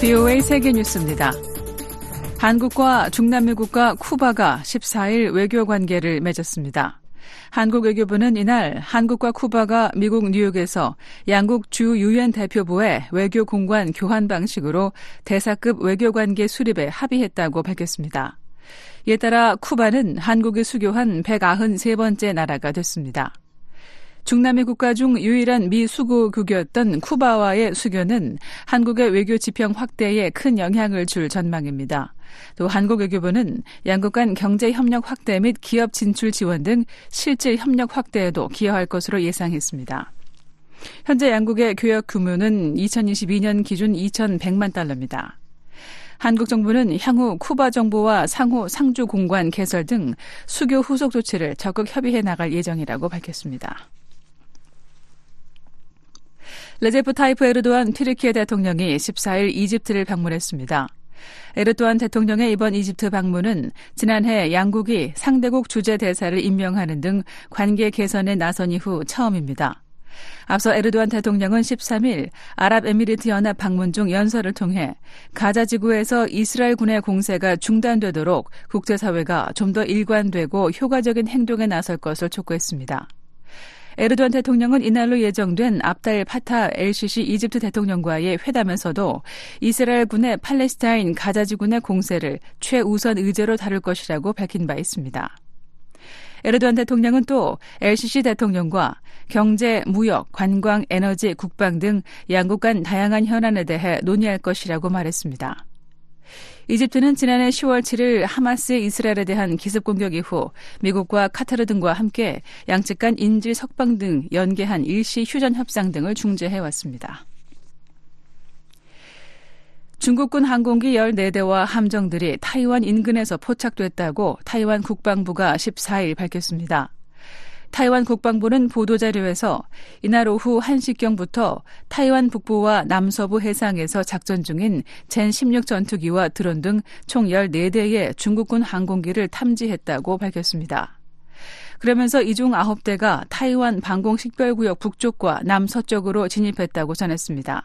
VOA 세계 뉴스입니다. 한국과 중남미 국가 쿠바가 14일 외교 관계를 맺었습니다. 한국 외교부는 이날 한국과 쿠바가 미국 뉴욕에서 양국 주 유엔 대표부의 외교 공관 교환 방식으로 대사급 외교 관계 수립에 합의했다고 밝혔습니다. 이에 따라 쿠바는 한국이 수교한 193번째 나라가 됐습니다. 중남미 국가 중 유일한 미 수고국이었던 쿠바와의 수교는 한국의 외교 지평 확대에 큰 영향을 줄 전망입니다. 또 한국 외교부는 양국 간 경제 협력 확대 및 기업 진출 지원 등 실질 협력 확대에도 기여할 것으로 예상했습니다. 현재 양국의 교역 규모는 2022년 기준 2,100만 달러입니다. 한국 정부는 향후 쿠바 정부와 상호 상주 공관 개설 등 수교 후속 조치를 적극 협의해 나갈 예정이라고 밝혔습니다. 레제프 타이프 에르도안 튀르키예 대통령이 14일 이집트를 방문했습니다. 에르도안 대통령의 이번 이집트 방문은 지난해 양국이 상대국 주재 대사를 임명하는 등 관계 개선에 나선 이후 처음입니다. 앞서 에르도안 대통령은 13일 아랍에미리트 연합 방문 중 연설을 통해 가자 지구에서 이스라엘 군의 공세가 중단되도록 국제사회가 좀 더 일관되고 효과적인 행동에 나설 것을 촉구했습니다. 에르도안 대통령은 이날로 예정된 압달 파타 엘시시 이집트 대통령과의 회담에서도 이스라엘 군의 팔레스타인 가자지군의 공세를 최우선 의제로 다룰 것이라고 밝힌 바 있습니다. 에르도안 대통령은 또 LCC 대통령과 경제, 무역, 관광, 에너지, 국방 등 양국 간 다양한 현안에 대해 논의할 것이라고 말했습니다. 이집트는 지난해 10월 7일 하마스의 이스라엘에 대한 기습 공격 이후 미국과 카타르 등과 함께 양측 간 인질 석방 등 연계한 일시 휴전 협상 등을 중재해 왔습니다. 중국군 항공기 14대와 함정들이 타이완 인근에서 포착됐다고 타이완 국방부가 14일 밝혔습니다. 타이완 국방부는 보도자료에서 이날 오후 1시경부터 타이완 북부와 남서부 해상에서 작전 중인 젠16 전투기와 드론 등 총 14대의 중국군 항공기를 탐지했다고 밝혔습니다. 그러면서 이 중 9대가 타이완 방공 식별구역 북쪽과 남서쪽으로 진입했다고 전했습니다.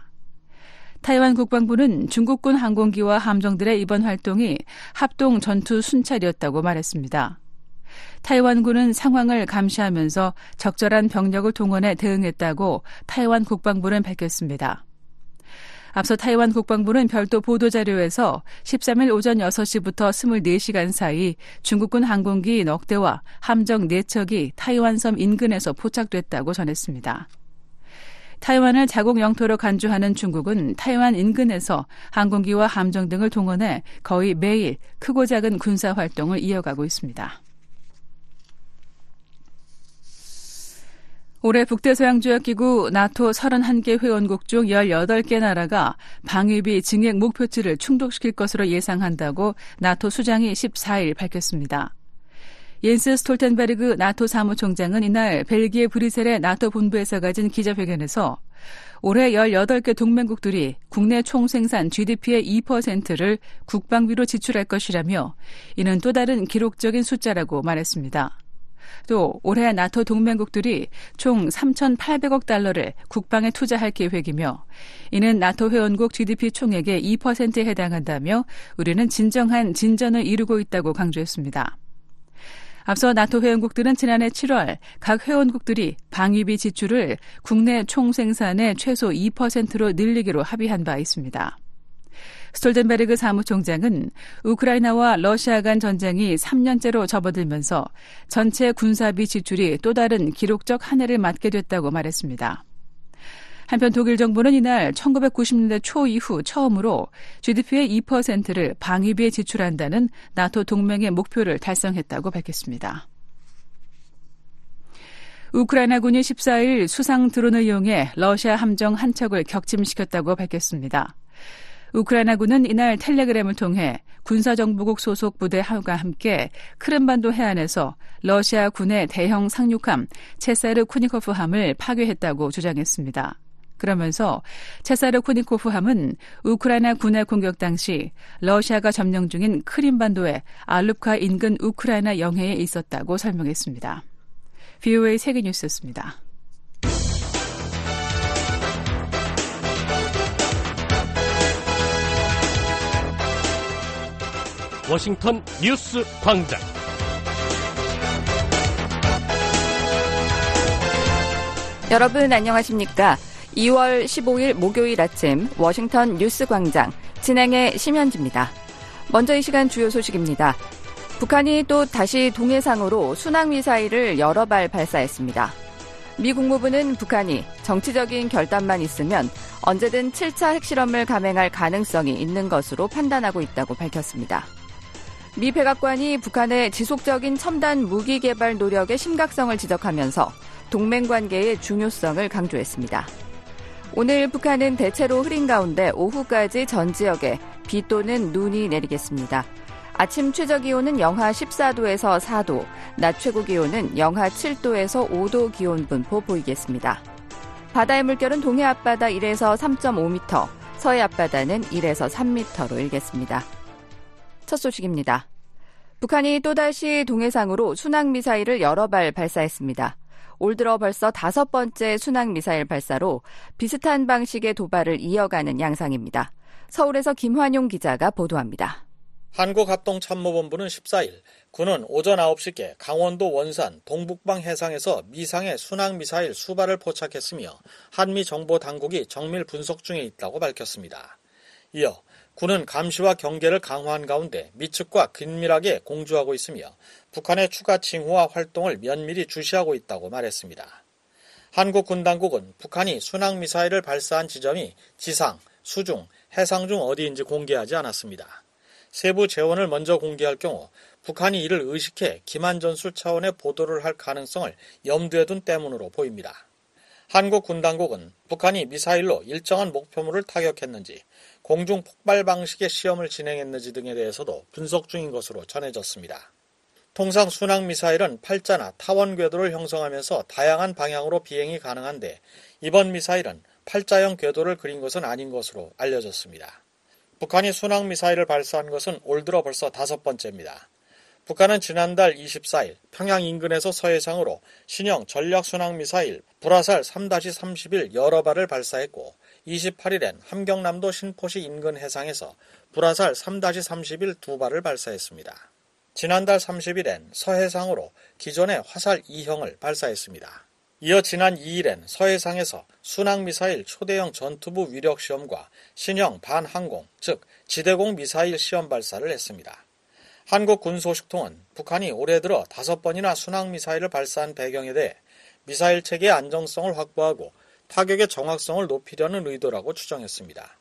타이완 국방부는 중국군 항공기와 함정들의 이번 활동이 합동 전투 순찰이었다고 말했습니다. 타이완군은 상황을 감시하면서 적절한 병력을 동원해 대응했다고 타이완 국방부는 밝혔습니다. 앞서 타이완 국방부는 별도 보도자료에서 13일 오전 6시부터 24시간 사이 중국군 항공기 넉 대와 함정 4척이 타이완섬 인근에서 포착됐다고 전했습니다. 타이완을 자국 영토로 간주하는 중국은 타이완 인근에서 항공기와 함정 등을 동원해 거의 매일 크고 작은 군사 활동을 이어가고 있습니다. 올해 북대서양조약기구 나토 31개 회원국 중 18개 나라가 방위비 증액 목표치를 충족시킬 것으로 예상한다고 나토 수장이 14일 밝혔습니다. 옌스 스톨텐베르그 나토 사무총장은 이날 벨기에 브리셀의 나토 본부에서 가진 기자회견에서 올해 18개 동맹국들이 국내 총생산 GDP의 2%를 국방비로 지출할 것이라며 이는 또 다른 기록적인 숫자라고 말했습니다. 또 올해 나토 동맹국들이 총 3,800억 달러를 국방에 투자할 계획이며 이는 나토 회원국 GDP 총액의 2%에 해당한다며 우리는 진정한 진전을 이루고 있다고 강조했습니다. 앞서 나토 회원국들은 지난해 7월 각 회원국들이 방위비 지출을 국내 총생산의 최소 2%로 늘리기로 합의한 바 있습니다. 스톨덴베르그 사무총장은 우크라이나와 러시아 간 전쟁이 3년째로 접어들면서 전체 군사비 지출이 또 다른 기록적 한 해를 맞게 됐다고 말했습니다. 한편 독일 정부는 이날 1990년대 초 이후 처음으로 GDP의 2%를 방위비에 지출한다는 나토 동맹의 목표를 달성했다고 밝혔습니다. 우크라이나군이 14일 수상 드론을 이용해 러시아 함정 한 척을 격침시켰다고 밝혔습니다. 우크라이나군은 이날 텔레그램을 통해 군사정보국 소속 부대와 함께 크림반도 해안에서 러시아 군의 대형 상륙함 체사르 쿠니코프 함을 파괴했다고 주장했습니다. 그러면서 체사르 쿠니코프 함은 우크라이나 군의 공격 당시 러시아가 점령 중인 크림반도의 알루카 인근 우크라이나 영해에 있었다고 설명했습니다. VOA 세계뉴스였습니다. 워싱턴 뉴스 광장. 여러분 안녕하십니까? 2월 15일 목요일 아침 워싱턴 뉴스 광장 진행의 심현지입니다. 먼저 이 시간 주요 소식입니다. 북한이 또 다시 동해상으로 순항 미사일을 여러 발 발사했습니다. 미 국무부는 북한이 정치적인 결단만 있으면 언제든 7차 핵실험을 감행할 가능성이 있는 것으로 판단하고 있다고 밝혔습니다. 미 백악관이 북한의 지속적인 첨단 무기 개발 노력의 심각성을 지적하면서 동맹 관계의 중요성을 강조했습니다. 오늘 북한은 대체로 흐린 가운데 오후까지 전 지역에 비 또는 눈이 내리겠습니다. 아침 최저 기온은 영하 14도에서 4도, 낮 최고 기온은 영하 7도에서 5도 기온 분포 보이겠습니다. 바다의 물결은 동해 앞바다 1에서 3.5m, 서해 앞바다는 1에서 3m로 일겠습니다. 첫 소식입니다. 북한이 또다시 동해상으로 순항미사일을 여러 발 발사했습니다. 올 들어 벌써 다섯 번째 순항미사일 발사로 비슷한 방식의 도발을 이어가는 양상입니다. 서울에서 김환용 기자가 보도합니다. 한국합동참모본부는 14일 군은 오전 9시께 강원도 원산 동북방 해상에서 미상의 순항미사일 수발을 포착했으며 한미 정보 당국이 정밀 분석 중에 있다고 밝혔습니다. 이어 군은 감시와 경계를 강화한 가운데 미측과 긴밀하게 공조하고 있으며 북한의 추가 징후와 활동을 면밀히 주시하고 있다고 말했습니다. 한국 군 당국은 북한이 순항 미사일을 발사한 지점이 지상, 수중, 해상 중 어디인지 공개하지 않았습니다. 세부 재원을 먼저 공개할 경우 북한이 이를 의식해 기만 전술 차원의 보도를 할 가능성을 염두에 둔 때문으로 보입니다. 한국 군 당국은 북한이 미사일로 일정한 목표물을 타격했는지 공중 폭발 방식의 시험을 진행했는지 등에 대해서도 분석 중인 것으로 전해졌습니다. 통상 순항 미사일은 팔자나 타원 궤도를 형성하면서 다양한 방향으로 비행이 가능한데 이번 미사일은 팔자형 궤도를 그린 것은 아닌 것으로 알려졌습니다. 북한이 순항 미사일을 발사한 것은 올 들어 벌써 다섯 번째입니다. 북한은 지난달 24일 평양 인근에서 서해상으로 신형 전략 순항 미사일 불화살 3-31 여러 발을 발사했고 28일엔 함경남도 신포시 인근 해상에서 불화살 3-31 두 발을 발사했습니다. 지난달 30일엔 서해상으로 기존의 화살 2형을 발사했습니다. 이어 지난 2일엔 서해상에서 순항미사일 초대형 전투부 위력 시험과 신형 반항공, 즉 지대공 미사일 시험 발사를 했습니다. 한국 군 소식통은 북한이 올해 들어 다섯 번이나 순항미사일을 발사한 배경에 대해 미사일 체계의 안정성을 확보하고 타격의 정확성을 높이려는 의도라고 추정했습니다.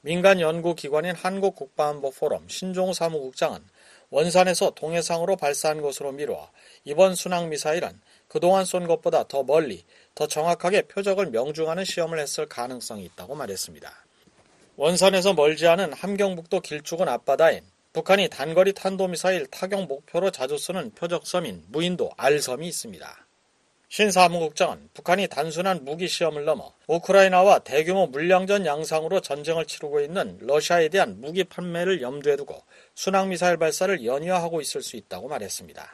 민간 연구기관인 한국국방안보 포럼 신종우 사무국장은 원산에서 동해상으로 발사한 것으로 미뤄 이번 순항미사일은 그동안 쏜 것보다 더 멀리, 더 정확하게 표적을 명중하는 시험을 했을 가능성이 있다고 말했습니다. 원산에서 멀지 않은 함경북도 길쭉은 앞바다엔 북한이 단거리 탄도미사일 타격 목표로 자주 쓰는 표적섬인 무인도 알섬이 있습니다. 신 사무국장은 북한이 단순한 무기 시험을 넘어 우크라이나와 대규모 물량전 양상으로 전쟁을 치르고 있는 러시아에 대한 무기 판매를 염두에 두고 순항미사일 발사를 연이어 하고 있을 수 있다고 말했습니다.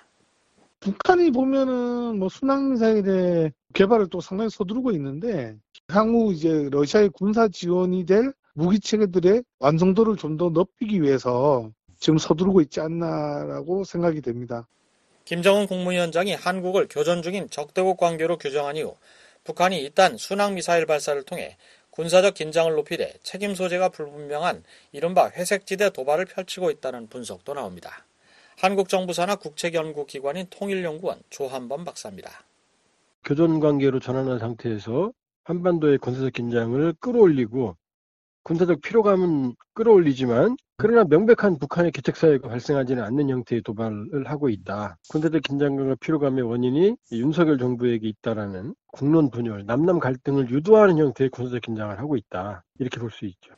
북한이 보면은 뭐 순항미사일의 개발을 또 상당히 서두르고 있는데 향후 이제 러시아의 군사 지원이 될 무기 체계들의 완성도를 좀 더 높이기 위해서 지금 서두르고 있지 않나라고 생각이 됩니다. 김정은 국무위원장이 한국을 교전 중인 적대국 관계로 규정한 이후 북한이 일단 순항미사일 발사를 통해 군사적 긴장을 높이되 책임 소재가 불분명한 이른바 회색지대 도발을 펼치고 있다는 분석도 나옵니다. 한국 정부사나 국책연구기관인 통일연구원 조한범 박사입니다. 교전 관계로 전환한 상태에서 한반도의 군사적 긴장을 끌어올리고 군사적 피로감은 끌어올리지만 그러나 명백한 북한의 개척 사유가 발생하지는 않는 형태의 도발을 하고 있다. 군사적 긴장감과 피로감의 원인이 윤석열 정부에게 있다라는 국론 분열, 남남 갈등을 유도하는 형태의 군사적 긴장을 하고 있다. 이렇게 볼 수 있죠.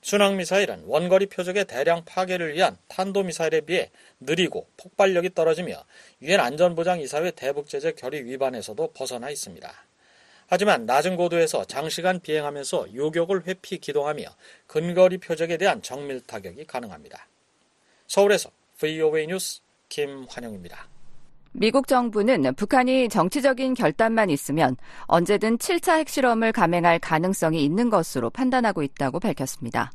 순항미사일은 원거리 표적의 대량 파괴를 위한 탄도미사일에 비해 느리고 폭발력이 떨어지며 유엔 안전보장이사회 대북제재 결의 위반에서도 벗어나 있습니다. 하지만 낮은 고도에서 장시간 비행하면서 요격을 회피 기동하며 근거리 표적에 대한 정밀 타격이 가능합니다. 서울에서 VOA 뉴스 김환영입니다. 미국 정부는 북한이 정치적인 결단만 있으면 언제든 7차 핵실험을 감행할 가능성이 있는 것으로 판단하고 있다고 밝혔습니다.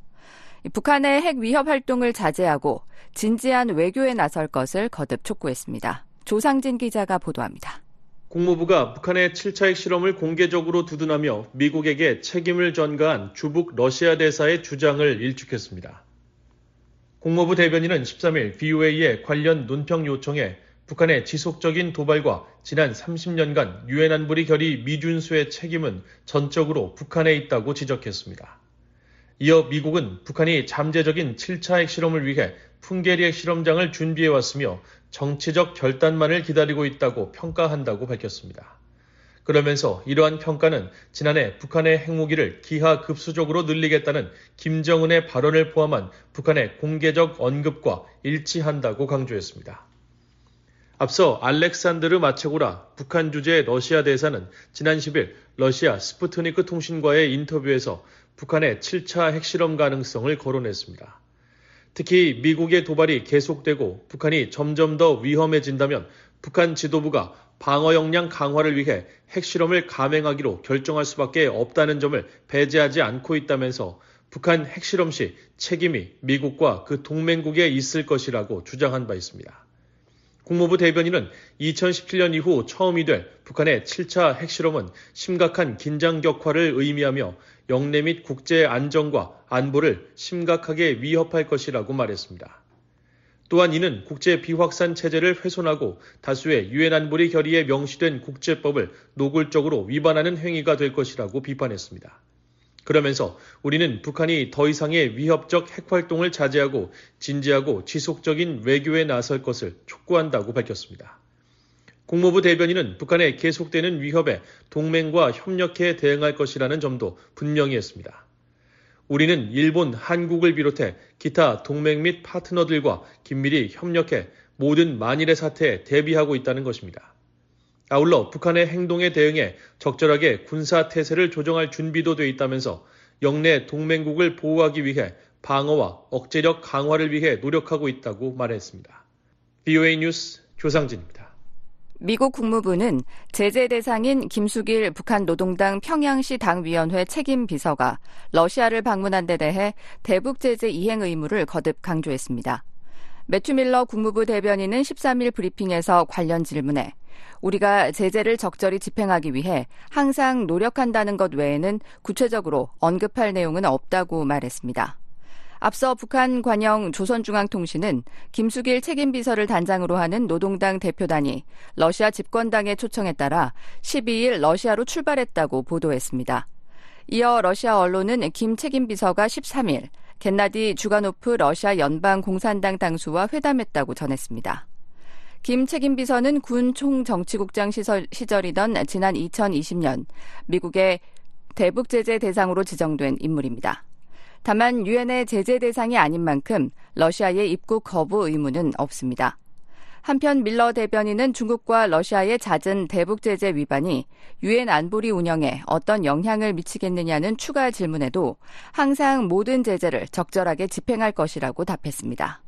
북한의 핵 위협 활동을 자제하고 진지한 외교에 나설 것을 거듭 촉구했습니다. 조상진 기자가 보도합니다. 국무부가 북한의 7차 핵실험을 공개적으로 두둔하며 미국에게 책임을 전가한 주북 러시아 대사의 주장을 일축했습니다. 국무부 대변인은 13일 BOA의 관련 논평 요청에 북한의 지속적인 도발과 지난 30년간 유엔 안보리 결의 미준수의 책임은 전적으로 북한에 있다고 지적했습니다. 이어 미국은 북한이 잠재적인 7차 핵실험을 위해 풍계리 핵실험장을 준비해왔으며 정치적 결단만을 기다리고 있다고 평가한다고 밝혔습니다. 그러면서 이러한 평가는 지난해 북한의 핵무기를 기하 급수적으로 늘리겠다는 김정은의 발언을 포함한 북한의 공개적 언급과 일치한다고 강조했습니다. 앞서 알렉산드르 마체고라 북한 주재 러시아 대사는 지난 10일 러시아 스푸트니크 통신과의 인터뷰에서 북한의 7차 핵실험 가능성을 거론했습니다. 특히 미국의 도발이 계속되고 북한이 점점 더 위험해진다면 북한 지도부가 방어 역량 강화를 위해 핵실험을 감행하기로 결정할 수밖에 없다는 점을 배제하지 않고 있다면서 북한 핵실험 시 책임이 미국과 그 동맹국에 있을 것이라고 주장한 바 있습니다. 국무부 대변인은 2017년 이후 처음이 될 북한의 7차 핵실험은 심각한 긴장 격화를 의미하며 영내 및 국제 안정과 안보를 심각하게 위협할 것이라고 말했습니다. 또한 이는 국제 비확산 체제를 훼손하고 다수의 유엔 안보리 결의에 명시된 국제법을 노골적으로 위반하는 행위가 될 것이라고 비판했습니다. 그러면서 우리는 북한이 더 이상의 위협적 핵활동을 자제하고 진지하고 지속적인 외교에 나설 것을 촉구한다고 밝혔습니다. 국무부 대변인은 북한의 계속되는 위협에 동맹과 협력해 대응할 것이라는 점도 분명히 했습니다. 우리는 일본, 한국을 비롯해 기타 동맹 및 파트너들과 긴밀히 협력해 모든 만일의 사태에 대비하고 있다는 것입니다. 아울러 북한의 행동에 대응해 적절하게 군사 태세를 조정할 준비도 돼 있다면서 영내 동맹국을 보호하기 위해 방어와 억제력 강화를 위해 노력하고 있다고 말했습니다. BOA 뉴스 조상진입니다. 미국 국무부는 제재 대상인 김수길 북한 노동당 평양시 당위원회 책임 비서가 러시아를 방문한 데 대해 대북 제재 이행 의무를 거듭 강조했습니다. 매튜 밀러 국무부 대변인은 13일 브리핑에서 관련 질문에 우리가 제재를 적절히 집행하기 위해 항상 노력한다는 것 외에는 구체적으로 언급할 내용은 없다고 말했습니다. 앞서 북한 관영 조선중앙통신은 김수길 책임비서를 단장으로 하는 노동당 대표단이 러시아 집권당의 초청에 따라 12일 러시아로 출발했다고 보도했습니다. 이어 러시아 언론은 김 책임비서가 13일 겐나디 주가노프 러시아 연방 공산당 당수와 회담했다고 전했습니다. 김 책임 비서는 군 총정치국장 시절이던 지난 2020년 미국의 대북 제재 대상으로 지정된 인물입니다. 다만 유엔의 제재 대상이 아닌 만큼 러시아의 입국 거부 의무는 없습니다. 한편 밀러 대변인은 중국과 러시아의 잦은 대북 제재 위반이 유엔 안보리 운영에 어떤 영향을 미치겠느냐는 추가 질문에도 항상 모든 제재를 적절하게 집행할 것이라고 답했습니다.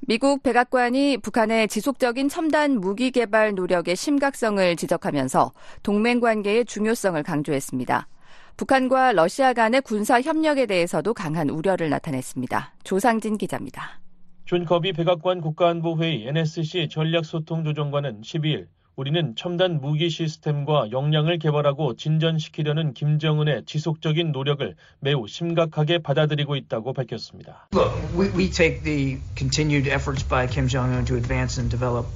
미국 백악관이 북한의 지속적인 첨단 무기 개발 노력의 심각성을 지적하면서 동맹 관계의 중요성을 강조했습니다. 북한과 러시아 간의 군사 협력에 대해서도 강한 우려를 나타냈습니다. 조상진 기자입니다. 존 커비 백악관 국가안보회의 NSC 전략소통조정관은 12일 우리는 첨단 무기 시스템과 역량을 개발하고 진전시키려는 김정은의 지속적인 노력을 매우 심각하게 받아들이고 있다고 밝혔습니다. Look, we, we take the continued efforts by Kim Jong-un to advance and develop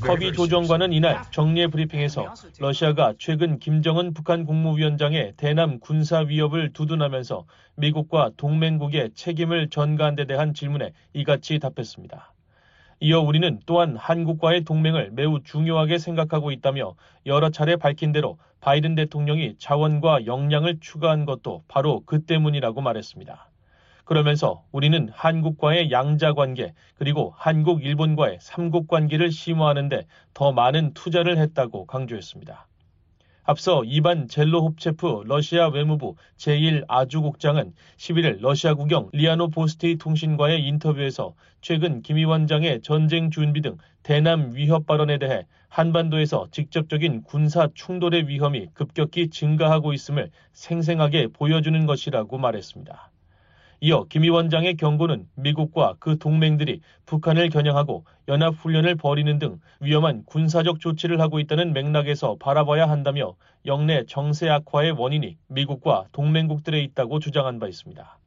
커비 조정관은 이날 정례 브리핑에서 러시아가 최근 김정은 북한 국무위원장의 대남 군사 위협을 두둔하면서 미국과 동맹국의 책임을 전가한 데 대한 질문에 이같이 답했습니다. 이어 우리는 또한 한국과의 동맹을 매우 중요하게 생각하고 있다며 여러 차례 밝힌 대로 바이든 대통령이 자원과 역량을 추가한 것도 바로 그 때문이라고 말했습니다. 그러면서 우리는 한국과의 양자 관계 그리고 한국 일본과의 삼국 관계를 심화하는데 더 많은 투자를 했다고 강조했습니다. 앞서 이반 젤로홉체프 러시아 외무부 제1아주국장은 11일 러시아 국영 리아노 보스테이 통신과의 인터뷰에서 최근 김 위원장의 전쟁 준비 등 대남 위협 발언에 대해 한반도에서 직접적인 군사 충돌의 위험이 급격히 증가하고 있음을 생생하게 보여주는 것이라고 말했습니다. 이어 김 위원장의 경고는 미국과 그 동맹들이 북한을 겨냥하고 연합훈련을 벌이는 등 위험한 군사적 조치를 하고 있다는 맥락에서 바라봐야 한다며 영내 정세 악화의 원인이 미국과 동맹국들에 있다고 주장한 바 있습니다.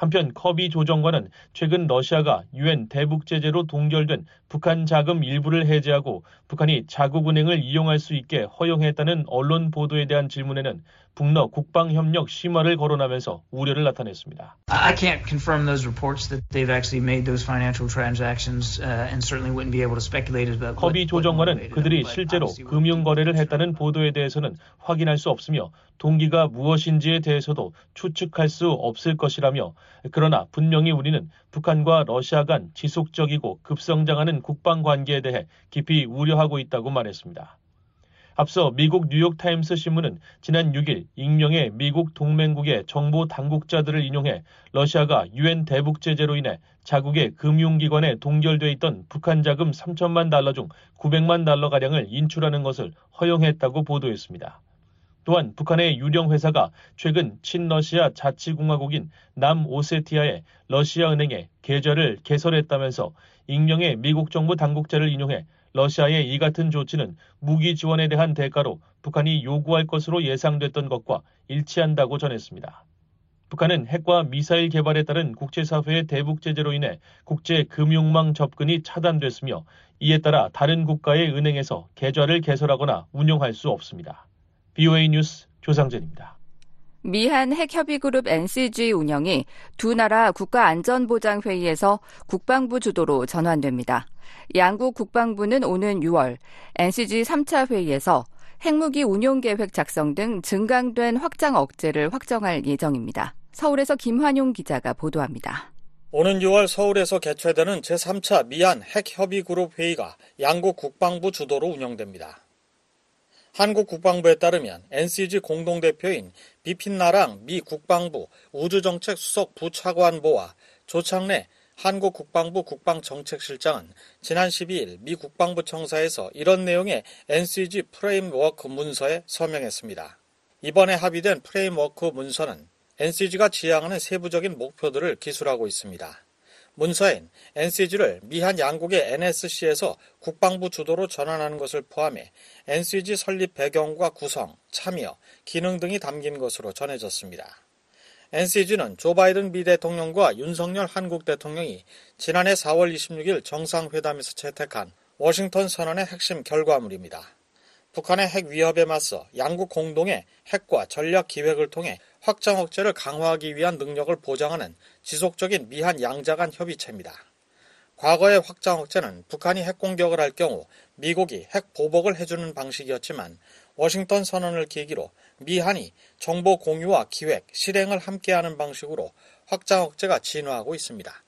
한편 커비 조정관은 최근 러시아가 유엔 대북 제재로 동결된 북한 자금 일부를 해제하고 북한이 자국은행을 이용할 수 있게 허용했다는 언론 보도에 대한 질문에는 북러 국방 협력 심화를 거론하면서 우려를 나타냈습니다. I can't confirm those reports that they've actually made those financial transactions uh, and certainly wouldn't be able to speculate about 커비 조정관은 그들이 실제로 금융 거래를 했다는 보도에 대해서는 확인할 수 없으며 동기가 무엇인지에 대해서도 추측할 수 없을 것이라며 그러나 분명히 우리는 북한과 러시아 간 지속적이고 급성장하는 국방 관계에 대해 깊이 우려하고 있다고 말했습니다. 앞서 미국 뉴욕타임스 신문은 지난 6일 익명의 미국 동맹국의 정보 당국자들을 인용해 러시아가 유엔 대북 제재로 인해 자국의 금융기관에 동결돼 있던 북한 자금 3천만 달러 중 900만 달러 가량을 인출하는 것을 허용했다고 보도했습니다. 또한 북한의 유령 회사가 최근 친러시아 자치공화국인 남오세티아의 러시아 은행에 계좌를 개설했다면서 익명의 미국 정부 당국자를 인용해 러시아의 이 같은 조치는 무기 지원에 대한 대가로 북한이 요구할 것으로 예상됐던 것과 일치한다고 전했습니다. 북한은 핵과 미사일 개발에 따른 국제사회의 대북 제재로 인해 국제 금융망 접근이 차단됐으며 이에 따라 다른 국가의 은행에서 계좌를 개설하거나 운영할 수 없습니다. BOA 뉴스 조상진입니다. 미한 핵협의그룹 NCG 운영이 두 나라 국가안전보장회의에서 국방부 주도로 전환됩니다. 양국 국방부는 오는 6월 NCG 3차 회의에서 핵무기 운용 계획 작성 등 증강된 확장 억제를 확정할 예정입니다. 서울에서 김환용 기자가 보도합니다. 오는 6월 서울에서 개최되는 제3차 미한 핵협의그룹 회의가 양국 국방부 주도로 운영됩니다. 한국 국방부에 따르면 NCG 공동대표인 비핀 나랑 미 국방부 우주정책 수석 부차관보와 조창래 한국 국방부 국방정책실장은 지난 12일 미 국방부 청사에서 이런 내용의 NCG framework 문서에 서명했습니다. 이번에 합의된 framework 문서는 NCG가 지향하는 세부적인 목표들을 기술하고 있습니다. 문서엔 NCG를 미한 양국의 NSC에서 국방부 주도로 전환하는 것을 포함해 NCG 설립 배경과 구성, 참여, 기능 등이 담긴 것으로 전해졌습니다. NCG는 조 바이든 미 대통령과 윤석열 한국 대통령이 지난해 4월 26일 정상회담에서 채택한 워싱턴 선언의 핵심 결과물입니다. 북한의 핵 위협에 맞서 양국 공동의 핵과 전략 기획을 통해 확장 억제를 강화하기 위한 능력을 보장하는 지속적인 미한 양자 간 협의체입니다. 과거의 확장 억제는 북한이 핵 공격을 할 경우 미국이 핵 보복을 해주는 방식이었지만 워싱턴 선언을 계기로 미한이 정보 공유와 기획, 실행을 함께하는 방식으로 확장 억제가 진화하고 있습니다.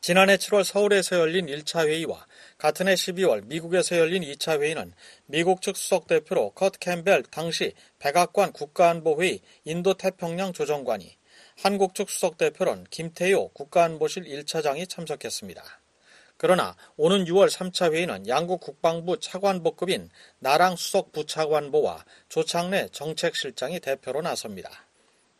지난해 7월 서울에서 열린 1차 회의와 같은 해 12월 미국에서 열린 2차 회의는 미국 측 수석 대표로 커트 캠벨 당시 백악관 국가안보회의 인도태평양 조정관이 한국 측 수석 대표론 김태효 국가안보실 1차장이 참석했습니다. 그러나 오는 6월 3차 회의는 양국 국방부 차관보급인 나랑 수석 부차관보와 조창래 정책실장이 대표로 나섭니다.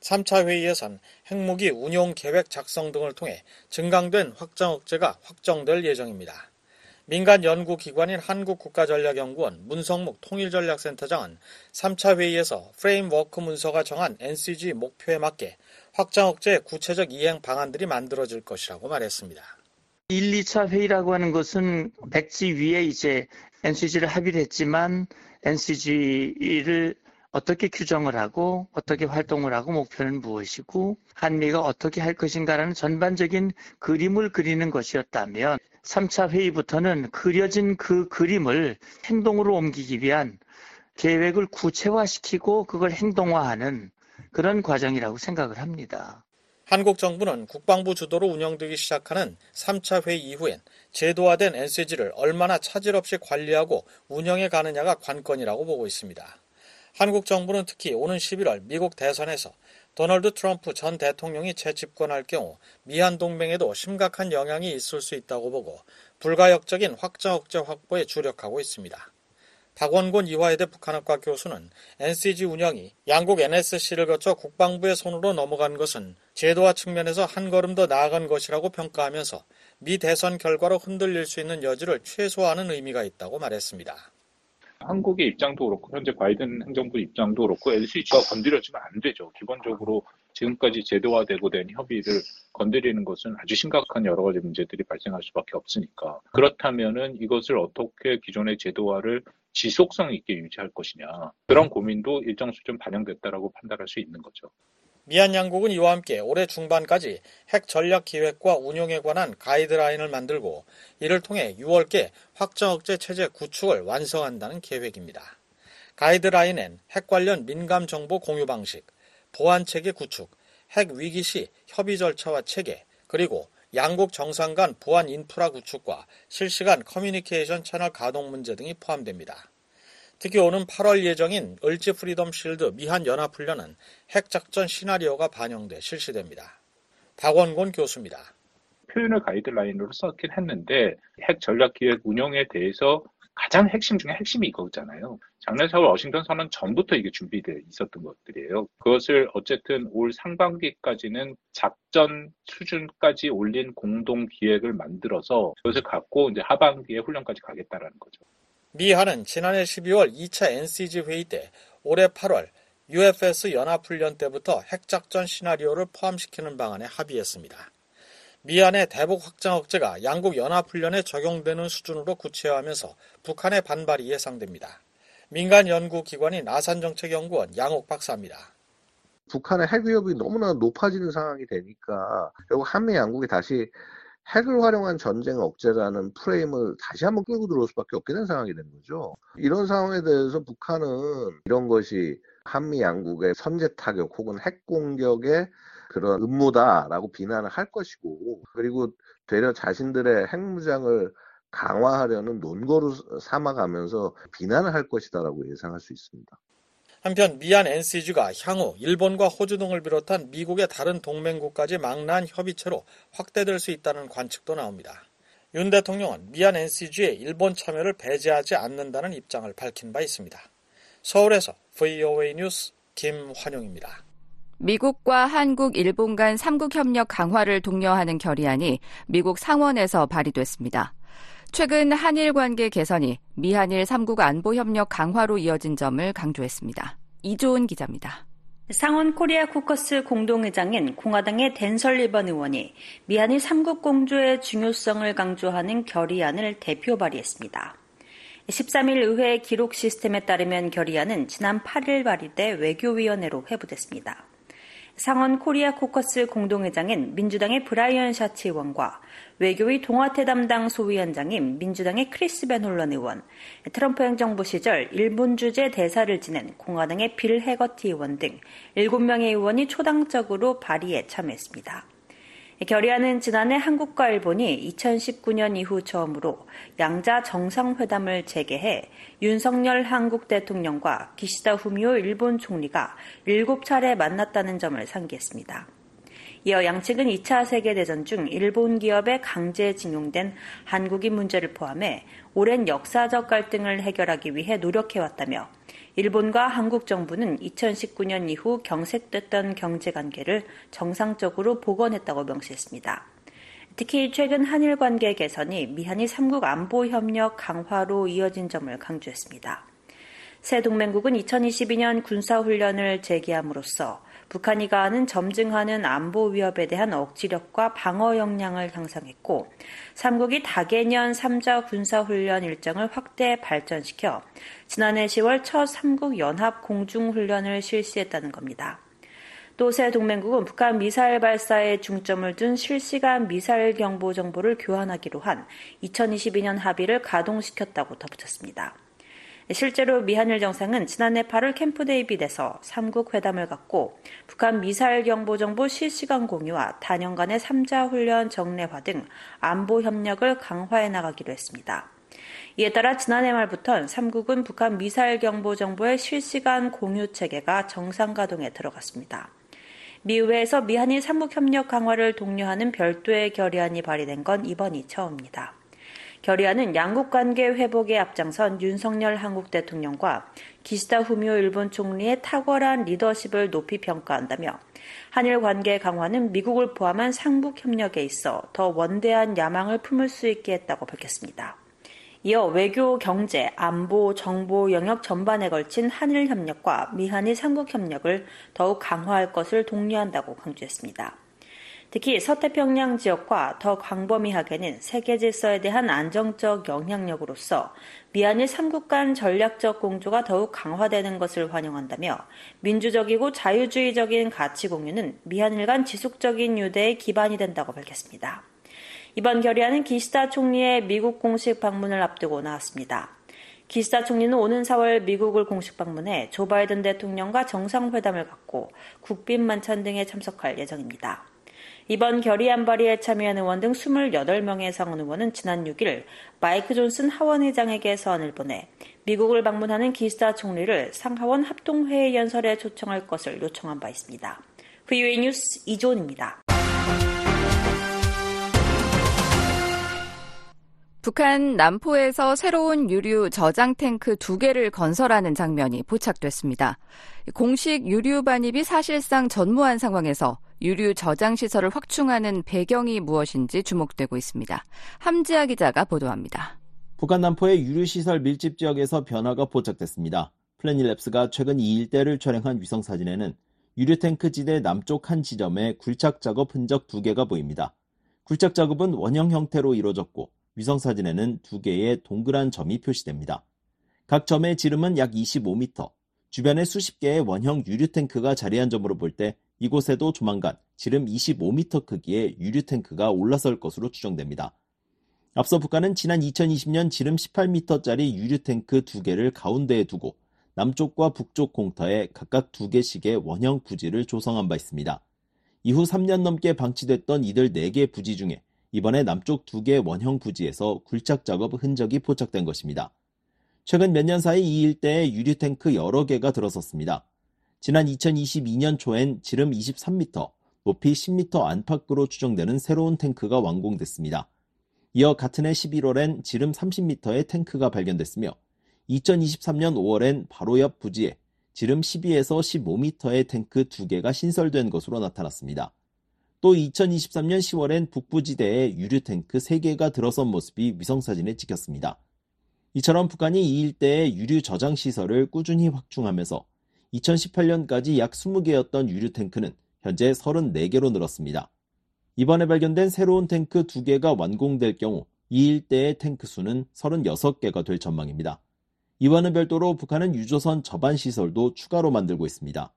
3차 회의에선 핵무기 운용 계획 작성 등을 통해 증강된 확장 억제가 확정될 예정입니다. 민간 연구기관인 한국국가전략연구원 문성묵 통일전략센터장은 3차 회의에서 프레임워크 문서가 정한 NCG 목표에 맞게 확장 억제의 구체적 이행 방안들이 만들어질 것이라고 말했습니다. 1, 2차 회의라고 하는 것은 백지 위에 이제 NCG를 합의를 했지만 NCG를 어떻게 규정을 하고 어떻게 활동을 하고 목표는 무엇이고 한미가 어떻게 할 것인가라는 전반적인 그림을 그리는 것이었다면 3차 회의부터는 그려진 그 그림을 행동으로 옮기기 위한 계획을 구체화시키고 그걸 행동화하는 그런 과정이라고 생각을 합니다. 한국 정부는 국방부 주도로 운영되기 시작하는 3차 회의 이후엔 제도화된 NCG를 얼마나 차질 없이 관리하고 운영해 가느냐가 관건이라고 보고 있습니다. 한국 정부는 특히 오는 11월 미국 대선에서 도널드 트럼프 전 대통령이 재집권할 경우 미한 동맹에도 심각한 영향이 있을 수 있다고 보고 불가역적인 확장 억제 확보에 주력하고 있습니다. 박원곤 이화여대 북한학과 교수는 NCG 운영이 양국 NSC를 거쳐 국방부의 손으로 넘어간 것은 제도화 측면에서 한 걸음 더 나아간 것이라고 평가하면서 미 대선 결과로 흔들릴 수 있는 여지를 최소화하는 의미가 있다고 말했습니다. 한국의 입장도 그렇고 현재 바이든 행정부 입장도 그렇고 LCG가 건드려지면 안 되죠. 기본적으로 지금까지 제도화되고 된 협의를 건드리는 것은 아주 심각한 여러 가지 문제들이 발생할 수밖에 없으니까 그렇다면은 이것을 어떻게 기존의 제도화를 지속성 있게 유지할 것이냐 그런 고민도 일정 수준 반영됐다라고 판단할 수 있는 거죠. 미얀 양국은 이와 함께 올해 중반까지 핵 전략 기획과 운용에 관한 가이드라인을 만들고 이를 통해 6월께 확정 억제 체제 구축을 완성한다는 계획입니다. 가이드라인엔 핵 관련 민감 정보 공유 방식, 보안 체계 구축, 핵 위기 시 협의 절차와 체계, 그리고 양국 정상 간 보안 인프라 구축과 실시간 커뮤니케이션 채널 가동 문제 등이 포함됩니다. 특히 오는 8월 예정인 을지 프리덤 실드 미한 연합훈련은 핵작전 시나리오가 반영돼 실시됩니다. 박원곤 교수입니다. 표현을 가이드라인으로 썼긴 했는데 핵 전략 기획 운영에 대해서 가장 핵심 중에 핵심이 이거잖아요. 작년 4월 워싱턴 선언 전부터 이게 준비되어 있었던 것들이에요. 그것을 어쨌든 올 상반기까지는 작전 수준까지 올린 공동 기획을 만들어서 그것을 갖고 이제 하반기에 훈련까지 가겠다라는 거죠. 미한은 지난해 12월 2차 NCG 회의 때 올해 8월 UFS 연합훈련 때부터 핵작전 시나리오를 포함시키는 방안에 합의했습니다. 미한의 대북 확장 억제가 양국 연합훈련에 적용되는 수준으로 구체화하면서 북한의 반발이 예상됩니다. 민간 연구기관인 아산정책연구원 양옥 박사입니다. 북한의 핵 위협이 너무나 높아지는 상황이 되니까 결국 한미 양국이 다시 핵을 활용한 전쟁 억제라는 프레임을 다시 한번 끌고 들어올 수밖에 없게 된 상황이 된 거죠. 이런 상황에 대해서 북한은 이런 것이 한미 양국의 선제 타격 혹은 핵 공격의 그런 음모다라고 비난을 할 것이고 그리고 되려 자신들의 핵무장을 강화하려는 논거로 삼아가면서 비난을 할 것이다라고 예상할 수 있습니다. 한편 미얀 NCG가 향후 일본과 호주 등을 비롯한 미국의 다른 동맹국까지 망라한 협의체로 확대될 수 있다는 관측도 나옵니다. 윤 대통령은 미얀 NCG의 일본 참여를 배제하지 않는다는 입장을 밝힌 바 있습니다. 서울에서 VOA 뉴스 김환용입니다. 미국과 한국, 일본 간 3국 협력 강화를 독려하는 결의안이 미국 상원에서 발의됐습니다. 최근 한일 관계 개선이 미한일 3국 안보 협력 강화로 이어진 점을 강조했습니다. 이조은 기자입니다. 상원 코리아 쿠커스 공동의장인 공화당의 댄 설 리번 의원이 미한일 3국 공조의 중요성을 강조하는 결의안을 대표 발의했습니다. 13일 의회 기록 시스템에 따르면 결의안은 지난 8일 발의돼 외교위원회로 회부됐습니다. 상원 코리아 코커스 공동회장인 민주당의 브라이언 샤치 의원과 외교위 동아태 담당 소위원장인 민주당의 크리스 벤홀런 의원, 트럼프 행정부 시절 일본 주재 대사를 지낸 공화당의 빌 해거티 의원 등 7명의 의원이 초당적으로 발의에 참여했습니다. 결의안은 지난해 한국과 일본이 2019년 이후 처음으로 양자 정상회담을 재개해 윤석열 한국 대통령과 기시다 후미오 일본 총리가 7차례 만났다는 점을 상기했습니다. 이어 양측은 2차 세계대전 중 일본 기업에 강제 징용된 한국인 문제를 포함해 오랜 역사적 갈등을 해결하기 위해 노력해왔다며 일본과 한국 정부는 2019년 이후 경색됐던 경제 관계를 정상적으로 복원했다고 명시했습니다. 특히 최근 한일 관계 개선이 미한이 3국 안보 협력 강화로 이어진 점을 강조했습니다. 새 동맹국은 2022년 군사훈련을 재개함으로써 북한이 가하는 점증하는 안보 위협에 대한 억지력과 방어 역량을 향상했고 3국이 다개년 3자 군사훈련 일정을 확대 발전시켜 지난해 10월 첫 3국 연합 공중훈련을 실시했다는 겁니다. 또 새 동맹국은 북한 미사일 발사에 중점을 둔 실시간 미사일 경보 정보를 교환하기로 한 2022년 합의를 가동시켰다고 덧붙였습니다. 실제로 미한일 정상은 지난해 8월 캠프 데이빗에서 3국 회담을 갖고 북한 미사일 경보 정보 실시간 공유와 단연 간의 3자 훈련 정례화 등 안보 협력을 강화해 나가기로 했습니다. 이에 따라 지난해 말부터 3국은 북한 미사일 경보 정보의 실시간 공유 체계가 정상 가동에 들어갔습니다. 미 의회에서 미한일 삼국 협력 강화를 독려하는 별도의 결의안이 발의된 건 이번이 처음입니다. 결의안은 양국 관계 회복에 앞장선 윤석열 한국 대통령과 기시다 후미오 일본 총리의 탁월한 리더십을 높이 평가한다며 한일 관계 강화는 미국을 포함한 상북 협력에 있어 더 원대한 야망을 품을 수 있게 했다고 밝혔습니다. 이어 외교, 경제, 안보, 정보 영역 전반에 걸친 한일 협력과 미한일 삼국 협력을 더욱 강화할 것을 독려한다고 강조했습니다. 특히 서태평양 지역과 더 광범위하게는 세계 질서에 대한 안정적 영향력으로서 미한일 삼국 간 전략적 공조가 더욱 강화되는 것을 환영한다며 민주적이고 자유주의적인 가치 공유는 미한일 간 지속적인 유대의 기반이 된다고 밝혔습니다. 이번 결의안은 기시다 총리의 미국 공식 방문을 앞두고 나왔습니다. 기시다 총리는 오는 4월 미국을 공식 방문해 조 바이든 대통령과 정상회담을 갖고 국빈 만찬 등에 참석할 예정입니다. 이번 결의안 발의에 참여한 의원 등 28명의 상원 의원은 지난 6일 마이크 존슨 하원의장에게 서한을 보내 미국을 방문하는 기시다 총리를 상하원 합동회의 연설에 초청할 것을 요청한 바 있습니다. VOA 뉴스 이존입니다. 북한 남포에서 새로운 유류 저장 탱크 두 개를 건설하는 장면이 포착됐습니다. 공식 유류 반입이 사실상 전무한 상황에서 유류 저장 시설을 확충하는 배경이 무엇인지 주목되고 있습니다. 함지아 기자가 보도합니다. 북한 남포의 유류 시설 밀집 지역에서 변화가 포착됐습니다. 플래닐랩스가 최근 이 일대를 촬영한 위성 사진에는 유류 탱크 지대 남쪽 한 지점에 굴착 작업 흔적 두 개가 보입니다. 굴착 작업은 원형 형태로 이루어졌고 위성 사진에는 두 개의 동그란 점이 표시됩니다. 각 점의 지름은 약 25m, 주변에 수십 개의 원형 유류 탱크가 자리한 점으로 볼 때 이곳에도 조만간 지름 25m 크기의 유류 탱크가 올라설 것으로 추정됩니다. 앞서 북한은 지난 2020년 지름 18m짜리 유류 탱크 두 개를 가운데에 두고 남쪽과 북쪽 공터에 각각 두 개씩의 원형 부지를 조성한 바 있습니다. 이후 3년 넘게 방치됐던 이들 4개 부지 중에 이번에 남쪽 두개 원형 부지에서 굴착 작업 흔적이 포착된 것입니다. 최근 몇 년 사이 이 일대에 유류 탱크 여러 개가 들어섰습니다. 지난 2022년 초엔 지름 23m, 높이 10m 안팎으로 추정되는 새로운 탱크가 완공됐습니다. 이어 같은 해 11월엔 지름 30m의 탱크가 발견됐으며 2023년 5월엔 바로 옆 부지에 지름 12에서 15m의 탱크 2개가 신설된 것으로 나타났습니다. 또 2023년 10월엔 북부지대에 유류탱크 3개가 들어선 모습이 위성사진에 찍혔습니다. 이처럼 북한이 이 일대의 유류 저장 시설을 꾸준히 확충하면서 2018년까지 약 20개였던 유류 탱크는 현재 34개로 늘었습니다. 이번에 발견된 새로운 탱크 2개가 완공될 경우 이 일대의 탱크 수는 36개가 될 전망입니다. 이와는 별도로 북한은 유조선 저반 시설도 추가로 만들고 있습니다.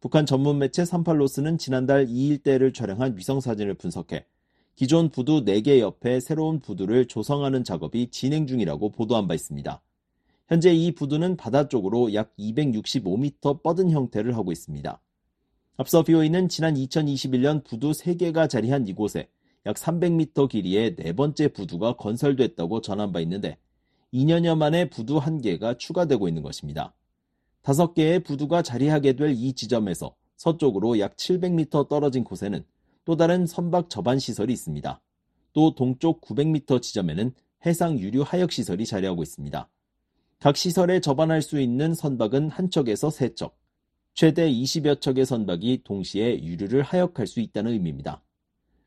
북한 전문 매체 38로스는 지난달 이 일대를 촬영한 위성 사진을 분석해 기존 부두 4개 옆에 새로운 부두를 조성하는 작업이 진행 중이라고 보도한 바 있습니다. 현재 이 부두는 바다 쪽으로 약 265m 뻗은 형태를 하고 있습니다. 앞서 BOE는 지난 2021년 부두 3개가 자리한 이곳에 약 300m 길이의 네 번째 부두가 건설됐다고 전한 바 있는데 2년여 만에 부두 1개가 추가되고 있는 것입니다. 다섯 개의 부두가 자리하게 될 이 지점에서 서쪽으로 약 700m 떨어진 곳에는 또 다른 선박 저반 시설이 있습니다. 또 동쪽 900m 지점에는 해상 유류 하역 시설이 자리하고 있습니다. 각 시설에 접안할 수 있는 선박은 한 척에서 세 척, 최대 20여 척의 선박이 동시에 유류를 하역할 수 있다는 의미입니다.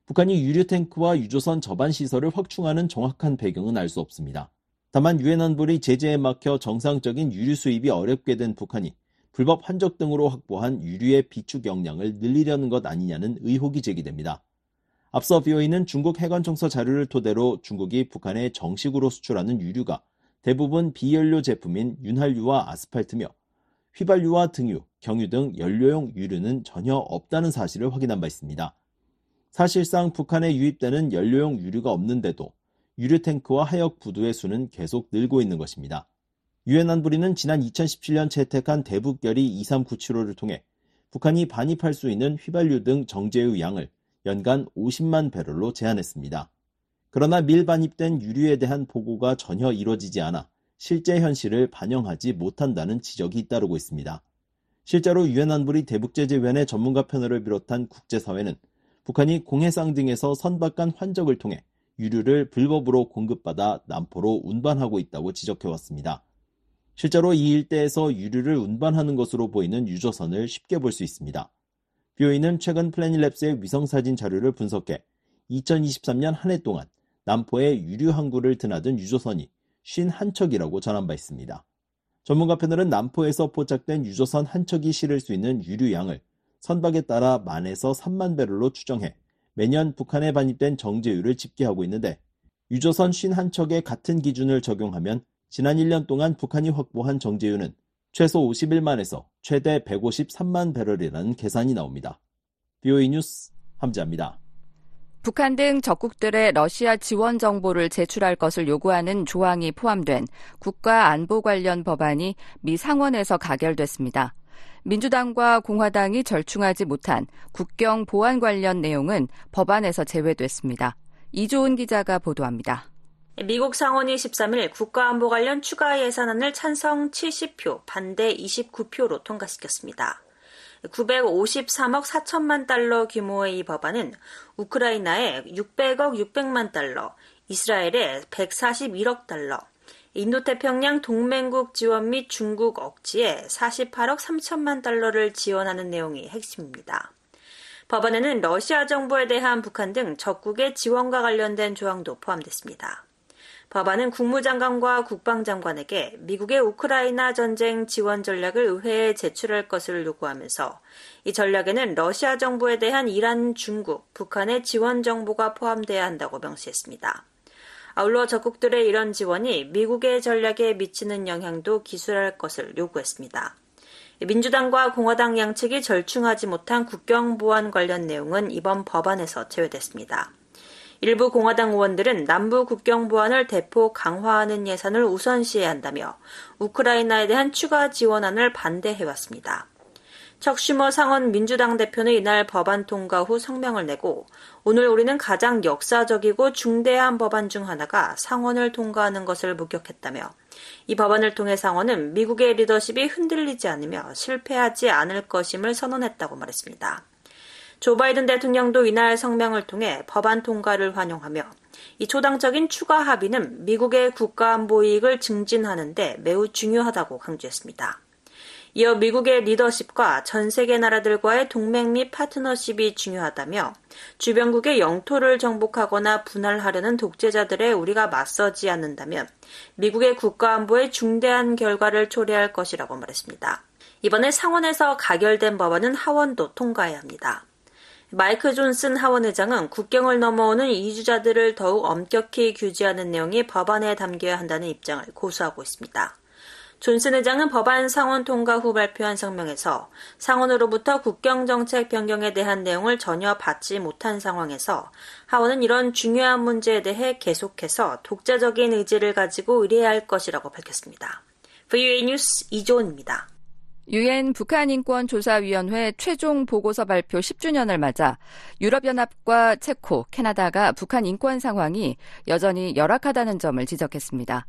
북한이 유류 탱크와 유조선 접안 시설을 확충하는 정확한 배경은 알 수 없습니다. 다만 유엔 안보리 제재에 막혀 정상적인 유류 수입이 어렵게 된 북한이 불법 환적 등으로 확보한 유류의 비축 역량을 늘리려는 것 아니냐는 의혹이 제기됩니다. 앞서 BOE는 중국 해관청서 자료를 토대로 중국이 북한에 정식으로 수출하는 유류가 대부분 비연료 제품인 윤활유와 아스팔트며 휘발유와 등유, 경유 등 연료용 유류는 전혀 없다는 사실을 확인한 바 있습니다. 사실상 북한에 유입되는 연료용 유류가 없는데도 유류 탱크와 하역 부두의 수는 계속 늘고 있는 것입니다. 유엔 안보리는 지난 2017년 채택한 대북결의 2397호를 통해 북한이 반입할 수 있는 휘발유 등 정제유 양을 연간 50만 배럴로 제한했습니다. 그러나 밀반입된 유류에 대한 보고가 전혀 이루어지지 않아 실제 현실을 반영하지 못한다는 지적이 잇따르고 있습니다. 실제로 유엔 안보리 대북제재위원회 전문가 패널을 비롯한 국제사회는 북한이 공해상 등에서 선박간 환적을 통해 유류를 불법으로 공급받아 남포로 운반하고 있다고 지적해왔습니다. 실제로 이 일대에서 유류를 운반하는 것으로 보이는 유조선을 쉽게 볼 수 있습니다. BOE는 최근 플래닛랩스의 위성사진 자료를 분석해 2023년 한 해 동안 남포에 유류 항구를 드나든 유조선이 51척이라고 전한 바 있습니다. 전문가 패널은 남포에서 포착된 유조선 한 척이 실을 수 있는 유류양을 선박에 따라 만에서 3만 배럴로 추정해 매년 북한에 반입된 정제유를 집계하고 있는데 유조선 51척의 같은 기준을 적용하면 지난 1년 동안 북한이 확보한 정제유는 최소 51만에서 최대 153만 배럴이라는 계산이 나옵니다. BOE 뉴스 함지합니다. 북한 등 적국들의 러시아 지원 정보를 제출할 것을 요구하는 조항이 포함된 국가 안보 관련 법안이 미 상원에서 가결됐습니다. 민주당과 공화당이 절충하지 못한 국경 보안 관련 내용은 법안에서 제외됐습니다. 이조은 기자가 보도합니다. 미국 상원이 13일 국가안보 관련 추가 예산안을 찬성 70표, 반대 29표로 통과시켰습니다. 953억 4천만 달러 규모의 이 법안은 우크라이나에 600억 600만 달러, 이스라엘에 141억 달러, 인도태평양 동맹국 지원 및 중국 억지에 48억 3천만 달러를 지원하는 내용이 핵심입니다. 법안에는 러시아 정부에 대한 북한 등 적국의 지원과 관련된 조항도 포함됐습니다. 법안은 국무장관과 국방장관에게 미국의 우크라이나 전쟁 지원 전략을 의회에 제출할 것을 요구하면서 이 전략에는 러시아 정부에 대한 이란, 중국, 북한의 지원 정보가 포함돼야 한다고 명시했습니다. 아울러 적국들의 이런 지원이 미국의 전략에 미치는 영향도 기술할 것을 요구했습니다. 민주당과 공화당 양측이 절충하지 못한 국경 보안 관련 내용은 이번 법안에서 제외됐습니다. 일부 공화당 의원들은 남부 국경 보안을 대폭 강화하는 예산을 우선시해야 한다며 우크라이나에 대한 추가 지원안을 반대해왔습니다. 척슈머 상원 민주당 대표는 이날 법안 통과 후 성명을 내고 오늘 우리는 가장 역사적이고 중대한 법안 중 하나가 상원을 통과하는 것을 목격했다며 이 법안을 통해 상원은 미국의 리더십이 흔들리지 않으며 실패하지 않을 것임을 선언했다고 말했습니다. 조 바이든 대통령도 이날 성명을 통해 법안 통과를 환영하며 이 초당적인 추가 합의는 미국의 국가안보 이익을 증진하는데 매우 중요하다고 강조했습니다. 이어 미국의 리더십과 전 세계 나라들과의 동맹 및 파트너십이 중요하다며 주변국의 영토를 정복하거나 분할하려는 독재자들의 우리가 맞서지 않는다면 미국의 국가안보에 중대한 결과를 초래할 것이라고 말했습니다. 이번에 상원에서 가결된 법안은 하원도 통과해야 합니다. 마이크 존슨 하원 의장은 국경을 넘어오는 이주자들을 더욱 엄격히 규제하는 내용이 법안에 담겨야 한다는 입장을 고수하고 있습니다. 존슨 의장은 법안 상원 통과 후 발표한 성명에서 상원으로부터 국경 정책 변경에 대한 내용을 전혀 받지 못한 상황에서 하원은 이런 중요한 문제에 대해 계속해서 독자적인 의지를 가지고 의뢰해야 할 것이라고 밝혔습니다. VOA 뉴스 이조은입니다. 유엔 북한인권조사위원회 최종 보고서 발표 10주년을 맞아 유럽연합과 체코, 캐나다가 북한 인권 상황이 여전히 열악하다는 점을 지적했습니다.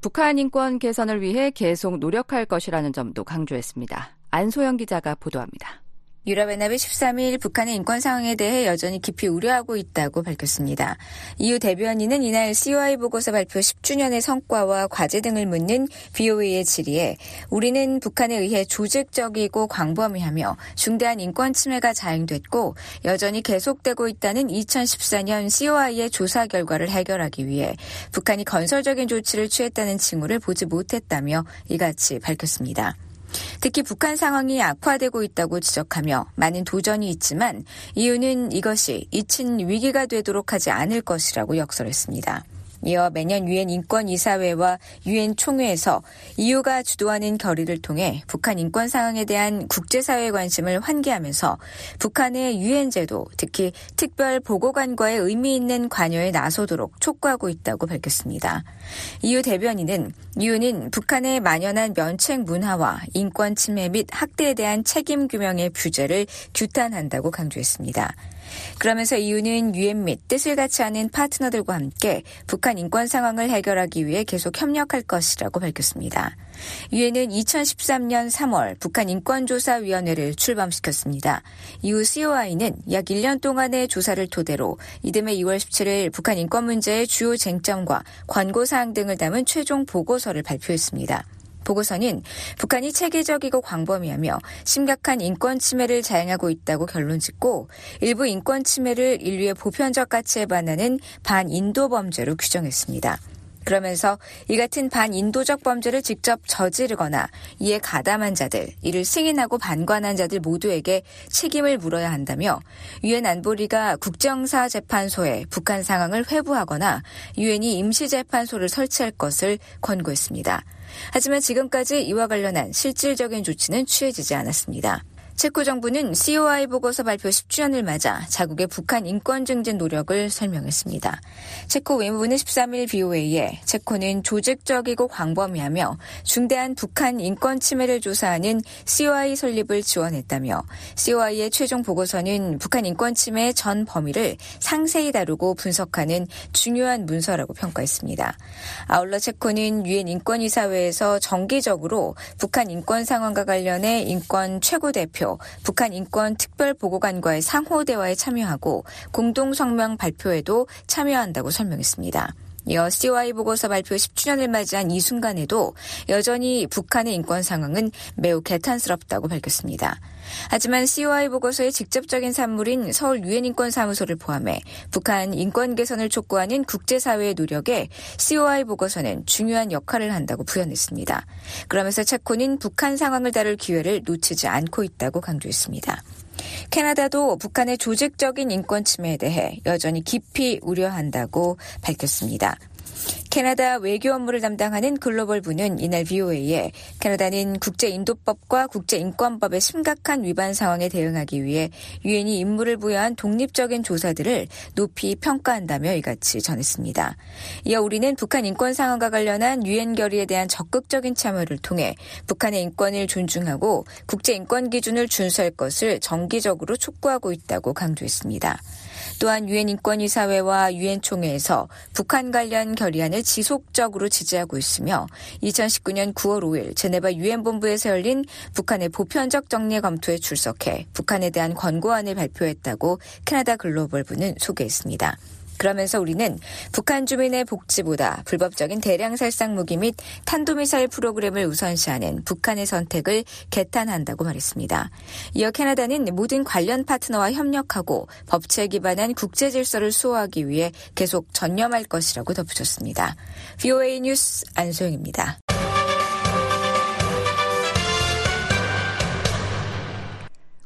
북한 인권 개선을 위해 계속 노력할 것이라는 점도 강조했습니다. 안소영 기자가 보도합니다. 유럽연합이 13일 북한의 인권 상황에 대해 여전히 깊이 우려하고 있다고 밝혔습니다. 이후 대변인은 이날 COI 보고서 발표 10주년의 성과와 과제 등을 묻는 BOA의 질의에 우리는 북한에 의해 조직적이고 광범위하며 중대한 인권 침해가 자행됐고 여전히 계속되고 있다는 2014년 COI의 조사 결과를 해결하기 위해 북한이 건설적인 조치를 취했다는 징후를 보지 못했다며 이같이 밝혔습니다. 특히 북한 상황이 악화되고 있다고 지적하며 많은 도전이 있지만 이유는 이것이 잊힌 위기가 되도록 하지 않을 것이라고 역설했습니다. 이어 매년 유엔 인권이사회와 유엔 총회에서 EU가 주도하는 결의를 통해 북한 인권 상황에 대한 국제사회의 관심을 환기하면서 북한의 유엔 제도, 특히 특별 보고관과의 의미 있는 관여에 나서도록 촉구하고 있다고 밝혔습니다. EU 대변인은 EU는 북한의 만연한 면책 문화와 인권 침해 및 학대에 대한 책임 규명의 부재를 규탄한다고 강조했습니다. 그러면서 이유는 유엔 및 뜻을 같이 하는 파트너들과 함께 북한 인권 상황을 해결하기 위해 계속 협력할 것이라고 밝혔습니다. 유엔은 2013년 3월 북한 인권조사위원회를 출범시켰습니다. 이후 COI는 약 1년 동안의 조사를 토대로 이듬해 2월 17일 북한 인권 문제의 주요 쟁점과 권고사항 등을 담은 최종 보고서를 발표했습니다. 보고서는 북한이 체계적이고 광범위하며 심각한 인권 침해를 자행하고 있다고 결론 짓고 일부 인권 침해를 인류의 보편적 가치에 반하는 반인도 범죄로 규정했습니다. 그러면서 이 같은 반인도적 범죄를 직접 저지르거나 이에 가담한 자들, 이를 승인하고 반관한 자들 모두에게 책임을 물어야 한다며 유엔 안보리가 국정사 재판소에 북한 상황을 회부하거나 유엔이 임시 재판소를 설치할 것을 권고했습니다. 하지만 지금까지 이와 관련한 실질적인 조치는 취해지지 않았습니다. 체코 정부는 COI 보고서 발표 10주년을 맞아 자국의 북한 인권 증진 노력을 설명했습니다. 체코 외무부는 13일 BOA에 체코는 조직적이고 광범위하며 중대한 북한 인권 침해를 조사하는 COI 설립을 지원했다며 COI의 최종 보고서는 북한 인권 침해의 전 범위를 상세히 다루고 분석하는 중요한 문서라고 평가했습니다. 아울러 체코는 유엔 인권이사회에서 정기적으로 북한 인권 상황과 관련해 인권 최고 대표 북한 인권 특별 보고관과의 상호 대화에 참여하고 공동 성명 발표에도 참여한다고 설명했습니다. 이어 COI 보고서 발표 10주년을 맞이한 이 순간에도 여전히 북한의 인권 상황은 매우 개탄스럽다고 밝혔습니다. 하지만 COI 보고서의 직접적인 산물인 서울 유엔인권사무소를 포함해 북한 인권 개선을 촉구하는 국제사회의 노력에 COI 보고서는 중요한 역할을 한다고 부연했습니다. 그러면서 체코는 북한 상황을 다룰 기회를 놓치지 않고 있다고 강조했습니다. 캐나다도 북한의 조직적인 인권 침해에 대해 여전히 깊이 우려한다고 밝혔습니다. 캐나다 외교 업무를 담당하는 글로벌 부는 이날 BOA에 캐나다는 국제인도법과 국제인권법의 심각한 위반 상황에 대응하기 위해 유엔이 임무를 부여한 독립적인 조사들을 높이 평가한다며 이같이 전했습니다. 이어 우리는 북한 인권 상황과 관련한 유엔 결의에 대한 적극적인 참여를 통해 북한의 인권을 존중하고 국제인권 기준을 준수할 것을 정기적으로 촉구하고 있다고 강조했습니다. 또한 유엔 인권이사회와 유엔 총회에서 북한 관련 결의안을 지속적으로 지지하고 있으며 2019년 9월 5일 제네바 유엔 본부에서 열린 북한의 보편적 정리 검토에 출석해 북한에 대한 권고안을 발표했다고 캐나다 글로벌부는 소개했습니다. 그러면서 우리는 북한 주민의 복지보다 불법적인 대량 살상 무기 및 탄도미사일 프로그램을 우선시하는 북한의 선택을 개탄한다고 말했습니다. 이어 캐나다는 모든 관련 파트너와 협력하고 법치에 기반한 국제 질서를 수호하기 위해 계속 전념할 것이라고 덧붙였습니다. VOA 뉴스 안소영입니다.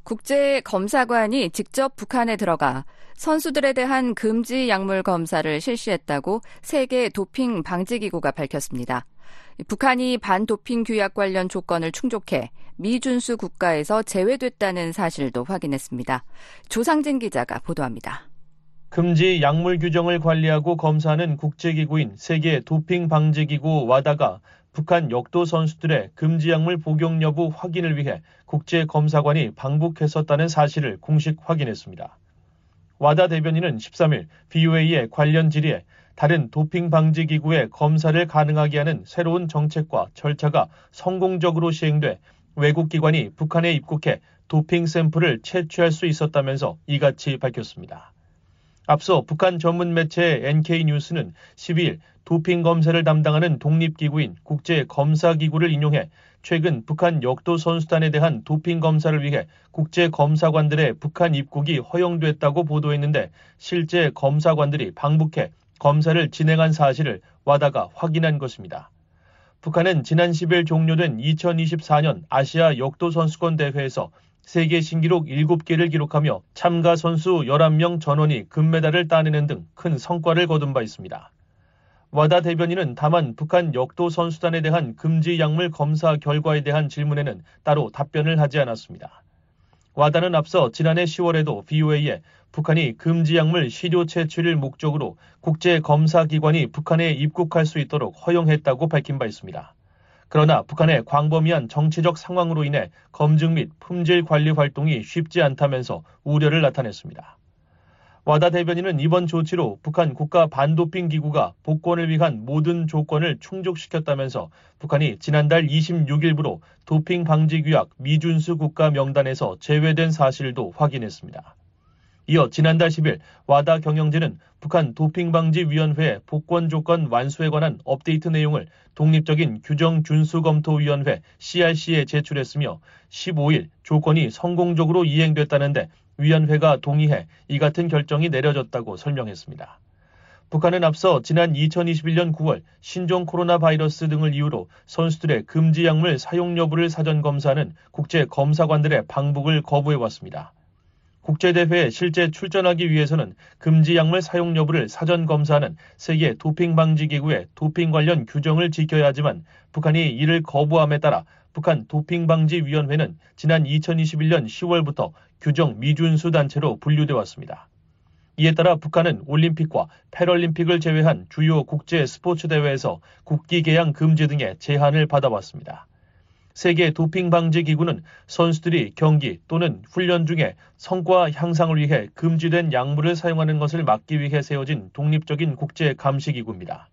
국제검사관이 직접 북한에 들어가 선수들에 대한 금지 약물 검사를 실시했다고 세계 도핑 방지 기구가 밝혔습니다. 북한이 반도핑 규약 관련 조건을 충족해 미준수 국가에서 제외됐다는 사실도 확인했습니다. 조상진 기자가 보도합니다. 금지 약물 규정을 관리하고 검사하는 국제기구인 세계 도핑 방지 기구 와다가 북한 역도 선수들의 금지 약물 복용 여부 확인을 위해 국제 검사관이 방북했었다는 사실을 공식 확인했습니다. 와다 대변인은 13일 BOA의 관련 질의에 다른 도핑 방지 기구의 검사를 가능하게 하는 새로운 정책과 절차가 성공적으로 시행돼 외국 기관이 북한에 입국해 도핑 샘플을 채취할 수 있었다면서 이같이 밝혔습니다. 앞서 북한 전문 매체 NK뉴스는 12일 도핑 검사를 담당하는 독립기구인 국제검사기구를 인용해 최근 북한 역도 선수단에 대한 도핑 검사를 위해 국제 검사관들의 북한 입국이 허용됐다고 보도했는데 실제 검사관들이 방북해 검사를 진행한 사실을 와다가 확인한 것입니다. 북한은 지난 10일 종료된 2024년 아시아 역도 선수권 대회에서 세계 신기록 7개를 기록하며 참가 선수 11명 전원이 금메달을 따내는 등 큰 성과를 거둔 바 있습니다. 와다 대변인은 다만 북한 역도 선수단에 대한 금지 약물 검사 결과에 대한 질문에는 따로 답변을 하지 않았습니다. 와다는 앞서 지난해 10월에도 BOA에 북한이 금지 약물 시료 채취를 목적으로 국제 검사 기관이 북한에 입국할 수 있도록 허용했다고 밝힌 바 있습니다. 그러나 북한의 광범위한 정치적 상황으로 인해 검증 및 품질 관리 활동이 쉽지 않다면서 우려를 나타냈습니다. 와다 대변인은 이번 조치로 북한 국가 반도핑 기구가 복권을 위한 모든 조건을 충족시켰다면서 북한이 지난달 26일부로 도핑 방지 규약 미준수 국가 명단에서 제외된 사실도 확인했습니다. 이어 지난달 10일 와다 경영진은 북한 도핑방지위원회 복권 조건 완수에 관한 업데이트 내용을 독립적인 규정준수검토위원회 CRC에 제출했으며 15일 조건이 성공적으로 이행됐다는데 위원회가 동의해 이 같은 결정이 내려졌다고 설명했습니다. 북한은 앞서 지난 2021년 9월 신종 코로나 바이러스 등을 이유로 선수들의 금지 약물 사용 여부를 사전 검사하는 국제 검사관들의 방북을 거부해 왔습니다. 국제대회에 실제 출전하기 위해서는 금지 약물 사용 여부를 사전 검사하는 세계 도핑 방지 기구의 도핑 관련 규정을 지켜야 하지만 북한이 이를 거부함에 따라 북한 도핑방지위원회는 지난 2021년 10월부터 규정 미준수 단체로 분류돼 왔습니다. 이에 따라 북한은 올림픽과 패럴림픽을 제외한 주요 국제 스포츠 대회에서 국기 개양 금지 등의 제한을 받아왔습니다. 세계 도핑 방지 기구는 선수들이 경기 또는 훈련 중에 성과 향상을 위해 금지된 약물을 사용하는 것을 막기 위해 세워진 독립적인 국제 감시 기구입니다.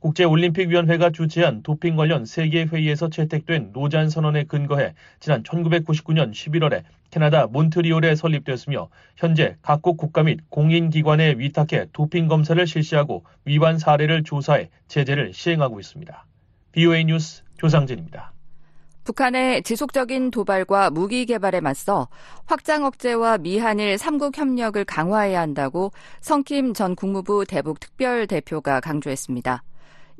국제올림픽위원회가 주최한 도핑 관련 세계회의에서 채택된 노잔 선언에 근거해 지난 1999년 11월에 캐나다 몬트리올에 설립되었으며 현재 각국 국가 및 공인기관에 위탁해 도핑 검사를 실시하고 위반 사례를 조사해 제재를 시행하고 있습니다. BOA 뉴스 조상진입니다. 북한의 지속적인 도발과 무기 개발에 맞서 확장 억제와 미한일 3국 협력을 강화해야 한다고 성킴 전 국무부 대북 특별 대표가 강조했습니다.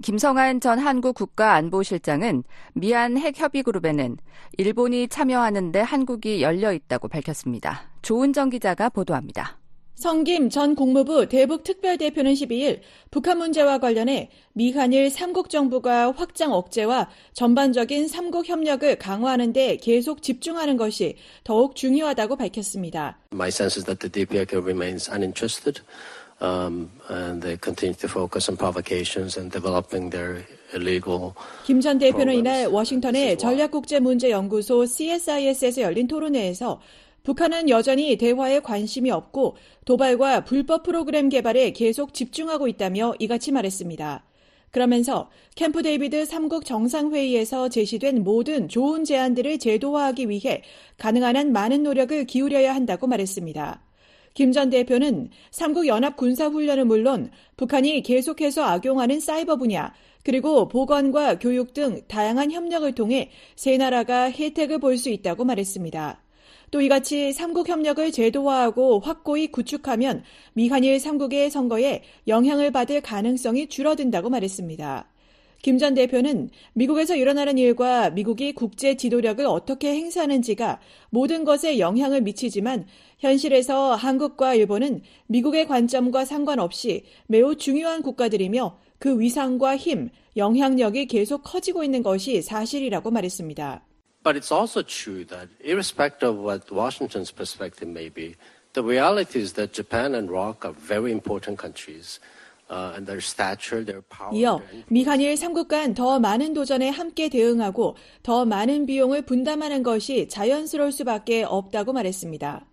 김성한 전 한국 국가안보실장은 미안 핵협의그룹에는 일본이 참여하는데 한국이 열려 있다고 밝혔습니다. 조은정 기자가 보도합니다. 성김 전 국무부 대북 특별대표는 12일 북한 문제와 관련해 미한일 3국 정부가 확장 억제와 전반적인 3국 협력을 강화하는 데 계속 집중하는 것이 더욱 중요하다고 밝혔습니다. My sense is that the DPRK remains uninterested. Um, and they continue to focus on provocations and developing their illegal. 김 전 대표는 이날 워싱턴의 전략국제문제연구소 CSIS에서 열린 토론회에서 북한은 여전히 대화에 관심이 없고 도발과 불법 프로그램 개발에 계속 집중하고 있다며 이같이 말했습니다. 그러면서 캠프 데이비드 3국 정상회의에서 제시된 모든 좋은 제안들을 제도화하기 위해 가능한 한 많은 노력을 기울여야 한다고 말했습니다. 김 전 대표는 삼국 연합 군사훈련은 물론 북한이 계속해서 악용하는 사이버 분야, 그리고 보건과 교육 등 다양한 협력을 통해 세 나라가 혜택을 볼 수 있다고 말했습니다. 또 이같이 삼국 협력을 제도화하고 확고히 구축하면 미한일 삼국의 선거에 영향을 받을 가능성이 줄어든다고 말했습니다. 김 전 대표는 미국에서 일어나는 일과 미국이 국제 지도력을 어떻게 행사하는지가 모든 것에 영향을 미치지만 현실에서 한국과 일본은 미국의 관점과 상관없이 매우 중요한 국가들이며 그 위상과 힘, 영향력이 계속 커지고 있는 것이 사실이라고 말했습니다. But it's also true that irrespective of what Washington's perspective may be, the reality is that Japan and ROC are very important countries. 이어 미한일 3국 간 더 많은 도전에 함께 대응하고 더 많은 비용을 분담하는 것이 자연스러울 수밖에 없다고 말했습니다.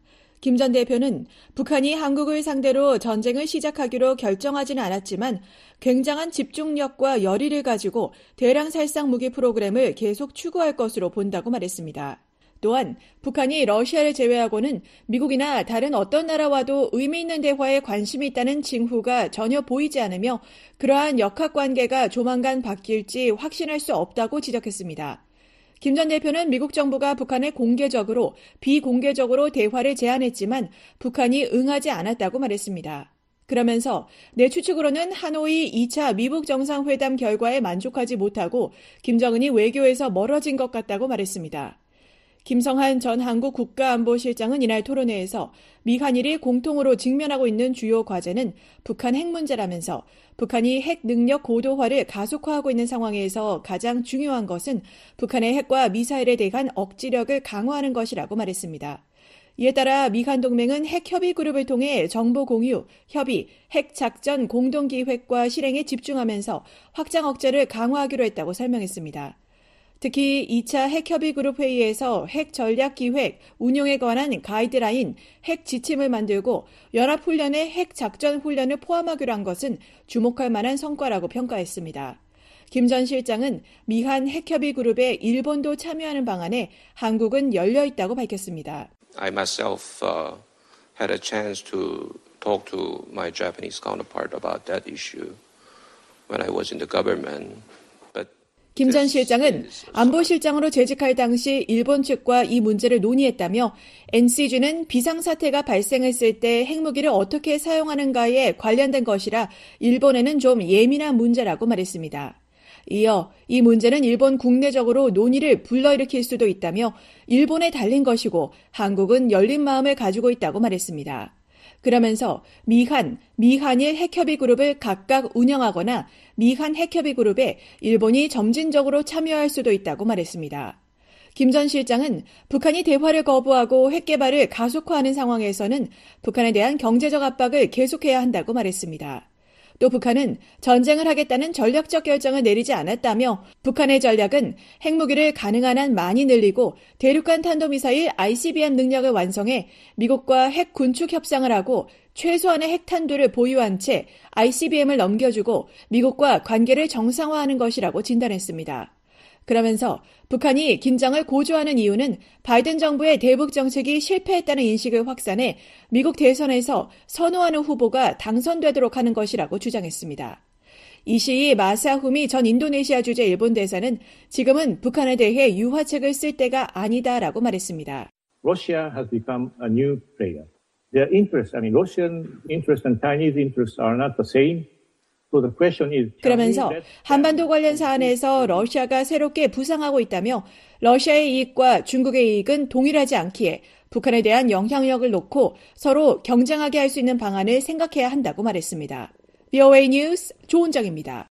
김 전 대표는 북한이 한국을 상대로 전쟁을 시작하기로 결정하지는 않았지만 굉장한 집중력과 열의를 가지고 대량 살상 무기 프로그램을 계속 추구할 것으로 본다고 말했습니다. 또한 북한이 러시아를 제외하고는 미국이나 다른 어떤 나라와도 의미 있는 대화에 관심이 있다는 징후가 전혀 보이지 않으며 그러한 역학 관계가 조만간 바뀔지 확신할 수 없다고 지적했습니다. 김 전 대표는 미국 정부가 북한에 공개적으로 비공개적으로 대화를 제안했지만 북한이 응하지 않았다고 말했습니다. 그러면서 내 추측으로는 하노이 2차 미북 정상회담 결과에 만족하지 못하고 김정은이 외교에서 멀어진 것 같다고 말했습니다. 김성한 전 한국 국가안보실장은 이날 토론회에서 미 한일이 공통으로 직면하고 있는 주요 과제는 북한 핵 문제라면서 북한이 핵 능력 고도화를 가속화하고 있는 상황에서 가장 중요한 것은 북한의 핵과 미사일에 대한 억지력을 강화하는 것이라고 말했습니다. 이에 따라 미한 동맹은 핵 협의 그룹을 통해 정보 공유, 협의, 핵 작전 공동 기획과 실행에 집중하면서 확장 억제를 강화하기로 했다고 설명했습니다. 특히 2차 핵협의 그룹 회의에서 핵 전략 기획 운용에 관한 가이드라인 핵 지침을 만들고 연합훈련에 핵 작전 훈련을 포함하기로 한 것은 주목할 만한 성과라고 평가했습니다. 김 전 실장은 미한 핵협의 그룹에 일본도 참여하는 방안에 한국은 열려 있다고 밝혔습니다. I myself uh, had a chance to talk to my Japanese counterpart about that issue when I was in the government. 김 전 실장은 안보실장으로 재직할 당시 일본 측과 이 문제를 논의했다며 NCG는 비상사태가 발생했을 때 핵무기를 어떻게 사용하는가에 관련된 것이라 일본에는 좀 예민한 문제라고 말했습니다. 이어 이 문제는 일본 국내적으로 논의를 불러일으킬 수도 있다며 일본에 달린 것이고 한국은 열린 마음을 가지고 있다고 말했습니다. 그러면서 미한, 미한일 핵협의 그룹을 각각 운영하거나 미한 핵협의 그룹에 일본이 점진적으로 참여할 수도 있다고 말했습니다. 김전 실장은 북한이 대화를 거부하고 핵 개발을 가속화하는 상황에서는 북한에 대한 경제적 압박을 계속해야 한다고 말했습니다. 또 북한은 전쟁을 하겠다는 전략적 결정을 내리지 않았다며 북한의 전략은 핵무기를 가능한 한 많이 늘리고 대륙간 탄도미사일 ICBM 능력을 완성해 미국과 핵 군축 협상을 하고 최소한의 핵탄두를 보유한 채 ICBM을 넘겨주고 미국과 관계를 정상화하는 것이라고 진단했습니다. 그러면서 북한이 긴장을 고조하는 이유는 바이든 정부의 대북 정책이 실패했다는 인식을 확산해 미국 대선에서 선호하는 후보가 당선되도록 하는 것이라고 주장했습니다. 이시이 마사후미 전 인도네시아 주재 일본 대사는 지금은 북한에 대해 유화책을 쓸 때가 아니다라고 말했습니다. Russia has become a new player. Their interests, I mean, Russian interests and Chinese interests are not the same. 그러면서 한반도 관련 사안에서 러시아가 새롭게 부상하고 있다며 러시아의 이익과 중국의 이익은 동일하지 않기에 북한에 대한 영향력을 놓고 서로 경쟁하게 할 수 있는 방안을 생각해야 한다고 말했습니다. VOA 뉴스 조은정입니다.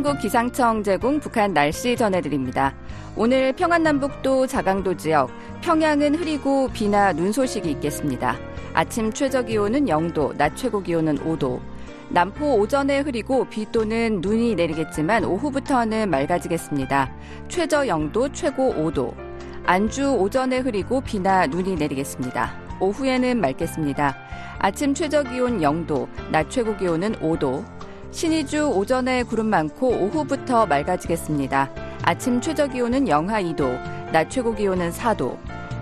한국 기상청 제공 북한 날씨 전해드립니다. 오늘 평안남북도 자강도 지역, 평양은 흐리고 비나 눈 소식이 있겠습니다. 아침 최저 기온은 0도, 낮 최고 기온은 5도. 남포 오전에 흐리고 비 또는 눈이 내리겠지만 오후부터는 맑아지겠습니다. 최저 0도, 최고 5도. 안주 오전에 흐리고 비나 눈이 내리겠습니다. 오후에는 맑겠습니다. 아침 최저 기온 0도, 낮 최고 기온은 5도. 신의주 오전에 구름 많고 오후부터 맑아지겠습니다. 아침 최저 기온은 영하 2도, 낮 최고 기온은 4도.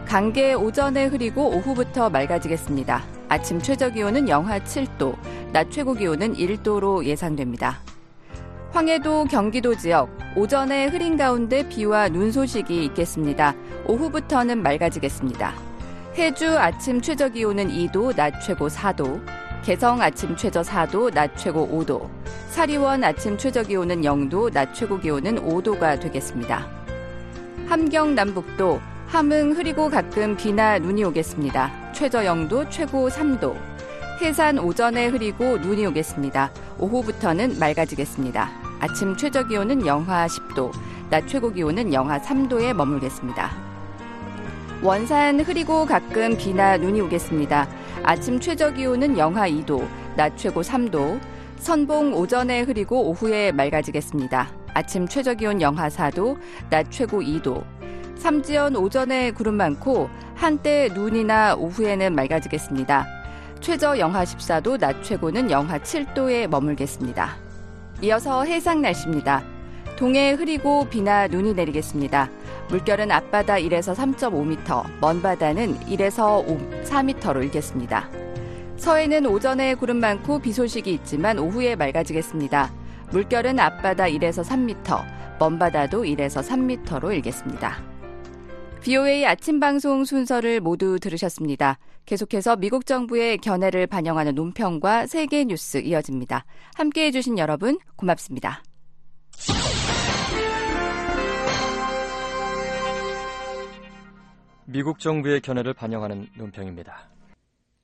강계 오전에 흐리고 오후부터 맑아지겠습니다. 아침 최저 기온은 영하 7도, 낮 최고 기온은 1도로 예상됩니다. 황해도 경기도 지역 오전에 흐린 가운데 비와 눈 소식이 있겠습니다. 오후부터는 맑아지겠습니다. 해주 아침 최저 기온은 2도, 낮 최고 4도. 개성 아침 최저 4도, 낮 최고 5도. 사리원 아침 최저 기온은 0도, 낮 최고 기온은 5도가 되겠습니다. 함경 남북도 함흥 흐리고 가끔 비나 눈이 오겠습니다. 최저 0도, 최고 3도. 해산 오전에 흐리고 눈이 오겠습니다. 오후부터는 맑아지겠습니다. 아침 최저 기온은 영하 10도, 낮 최고 기온은 영하 3도에 머물겠습니다. 원산 흐리고 가끔 비나 눈이 오겠습니다. 아침 최저 기온은 영하 2도, 낮 최고 3도. 선봉 오전에 흐리고 오후에 맑아지겠습니다. 아침 최저 기온 영하 4도, 낮 최고 2도. 삼지연 오전에 구름 많고 한때 눈이나 오후에는 맑아지겠습니다. 최저 영하 14도, 낮 최고는 영하 7도에 머물겠습니다. 이어서 해상 날씨입니다. 동해 흐리고 비나 눈이 내리겠습니다. 물결은 앞바다 1에서 3.5m, 먼 바다는 1에서 4m로 일겠습니다. 서해는 오전에 구름 많고 비 소식이 있지만 오후에 맑아지겠습니다. 물결은 앞바다 1에서 3m, 먼 바다도 1에서 3m로 일겠습니다. VOA 아침 방송 순서를 모두 들으셨습니다. 계속해서 미국 정부의 견해를 반영하는 논평과 세계 뉴스 이어집니다. 함께 해주신 여러분 고맙습니다. 미국 정부의 견해를 반영하는 논평입니다.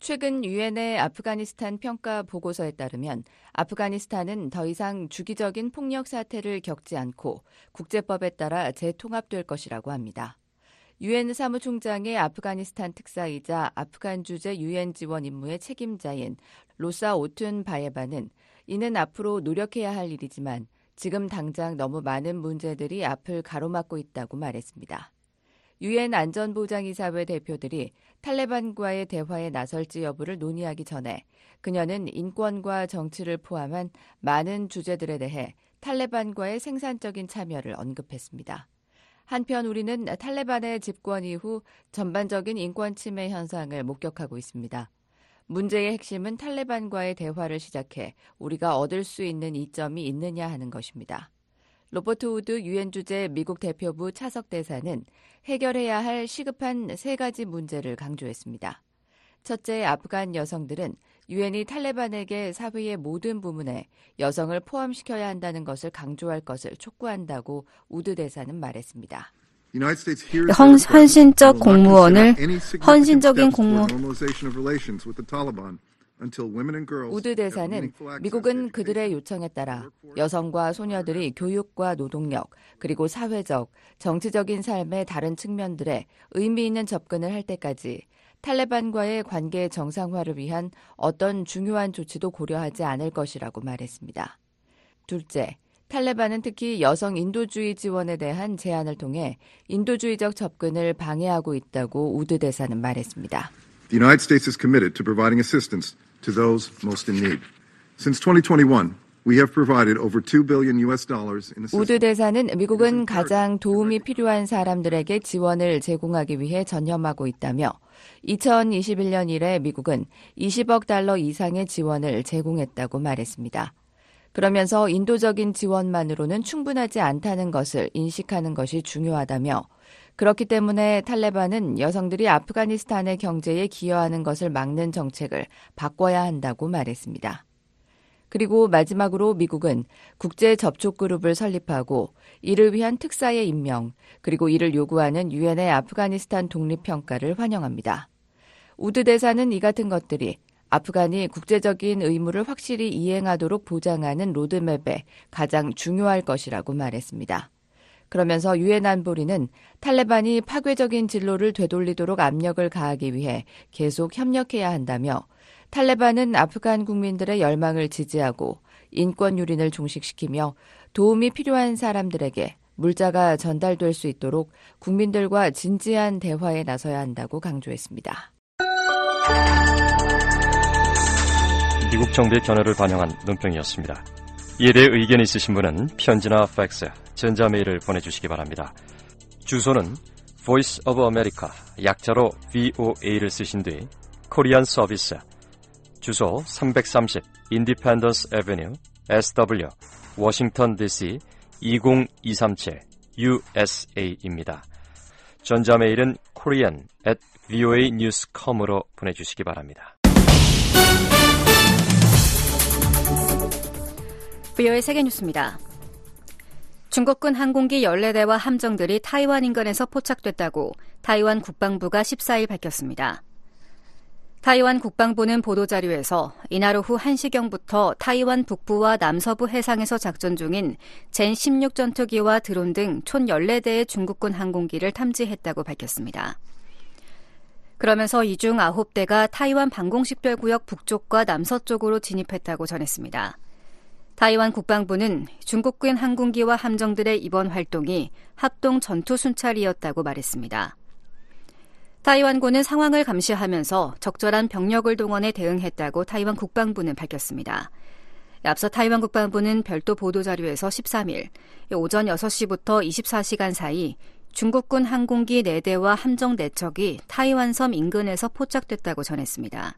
최근 유엔의 아프가니스탄 평가 보고서에 따르면 아프가니스탄은 더 이상 주기적인 폭력 사태를 겪지 않고 국제법에 따라 재통합될 것이라고 합니다. 유엔 사무총장의 아프가니스탄 특사이자 아프간 주재 유엔 지원 임무의 책임자인 로사 오툰 바예바는 이는 앞으로 노력해야 할 일이지만 지금 당장 너무 많은 문제들이 앞을 가로막고 있다고 말했습니다. 유엔 안전보장이사회 대표들이 탈레반과의 대화에 나설지 여부를 논의하기 전에 그녀는 인권과 정치를 포함한 많은 주제들에 대해 탈레반과의 생산적인 참여를 언급했습니다. 한편 우리는 탈레반의 집권 이후 전반적인 인권 침해 현상을 목격하고 있습니다. 문제의 핵심은 탈레반과의 대화를 시작해 우리가 얻을 수 있는 이점이 있느냐 하는 것입니다. 로버트 우드 유엔 주재 미국 대표부 차석 대사는 해결해야 할 시급한 세 가지 문제를 강조했습니다. 첫째, 아프간 여성들은 유엔이 탈레반에게 사회의 모든 부문에 여성을 포함시켜야 한다는 것을 강조할 것을 촉구한다고 우드 대사는 말했습니다. 헌신적 공무원을 헌신적인 공무원 우드 대사는 미국은 그들의 요청에 따라 여성과 소녀들이 교육과 노동력, 그리고 사회적, 정치적인 삶의 다른 측면들에 의미 있는 접근을 할 때까지 탈레반과의 관계 정상화를 위한 어떤 중요한 조치도 고려하지 않을 것이라고 말했습니다. 둘째, 탈레반은 특히 여성 인도주의 지원에 대한 제안을 통해 인도주의적 접근을 방해하고 있다고 우드 대사는 말했습니다. The United States is committed to providing assistance to those most in need. Since 2021, we have provided over 2 billion US dollars in assistance. 우드 대사는 미국은 가장 도움이 필요한 사람들에게 지원을 제공하기 위해 전념하고 있다며 2021년 이래 미국은 20억 달러 이상의 지원을 제공했다고 말했습니다. 그러면서 인도적인 지원만으로는 충분하지 않다는 것을 인식하는 것이 중요하다며 그렇기 때문에 탈레반은 여성들이 아프가니스탄의 경제에 기여하는 것을 막는 정책을 바꿔야 한다고 말했습니다. 그리고 마지막으로 미국은 국제 접촉 그룹을 설립하고 이를 위한 특사의 임명, 그리고 이를 요구하는 유엔의 아프가니스탄 독립 평가를 환영합니다. 우드 대사는 이 같은 것들이 아프간이 국제적인 의무를 확실히 이행하도록 보장하는 로드맵에 가장 중요할 것이라고 말했습니다. 그러면서 유엔 안보리는 탈레반이 파괴적인 진로를 되돌리도록 압력을 가하기 위해 계속 협력해야 한다며 탈레반은 아프간 국민들의 열망을 지지하고 인권 유린을 종식시키며 도움이 필요한 사람들에게 물자가 전달될 수 있도록 국민들과 진지한 대화에 나서야 한다고 강조했습니다. 미국 정부의 견해를 반영한 논평이었습니다. 이에 대해 의견 있으신 분은 편지나 팩스, 전자메일을 보내주시기 바랍니다. 주소는 Voice of America, 약자로 VOA를 쓰신 뒤 코리안 서비스, 주소 330 Independence Avenue, SW, 워싱턴 DC 20237 USA입니다. 전자메일은 korean at voanews.com으로 보내주시기 바랍니다. VOA 세계뉴스입니다. 중국군 항공기 14대와 함정들이 타이완 인근에서 포착됐다고 타이완 국방부가 14일 밝혔습니다. 타이완 국방부는 보도자료에서 이날 오후 1시경부터 타이완 북부와 남서부 해상에서 작전 중인 젠16 전투기와 드론 등 총 14대의 중국군 항공기를 탐지했다고 밝혔습니다. 그러면서 이 중 9대가 타이완 방공식별 구역 북쪽과 남서쪽으로 진입했다고 전했습니다. 타이완 국방부는 중국군 항공기와 함정들의 이번 활동이 합동 전투 순찰이었다고 말했습니다. 타이완군은 상황을 감시하면서 적절한 병력을 동원해 대응했다고 타이완 국방부는 밝혔습니다. 앞서 타이완 국방부는 별도 보도자료에서 13일 오전 6시부터 24시간 사이 중국군 항공기 4대와 함정 4척이 타이완섬 인근에서 포착됐다고 전했습니다.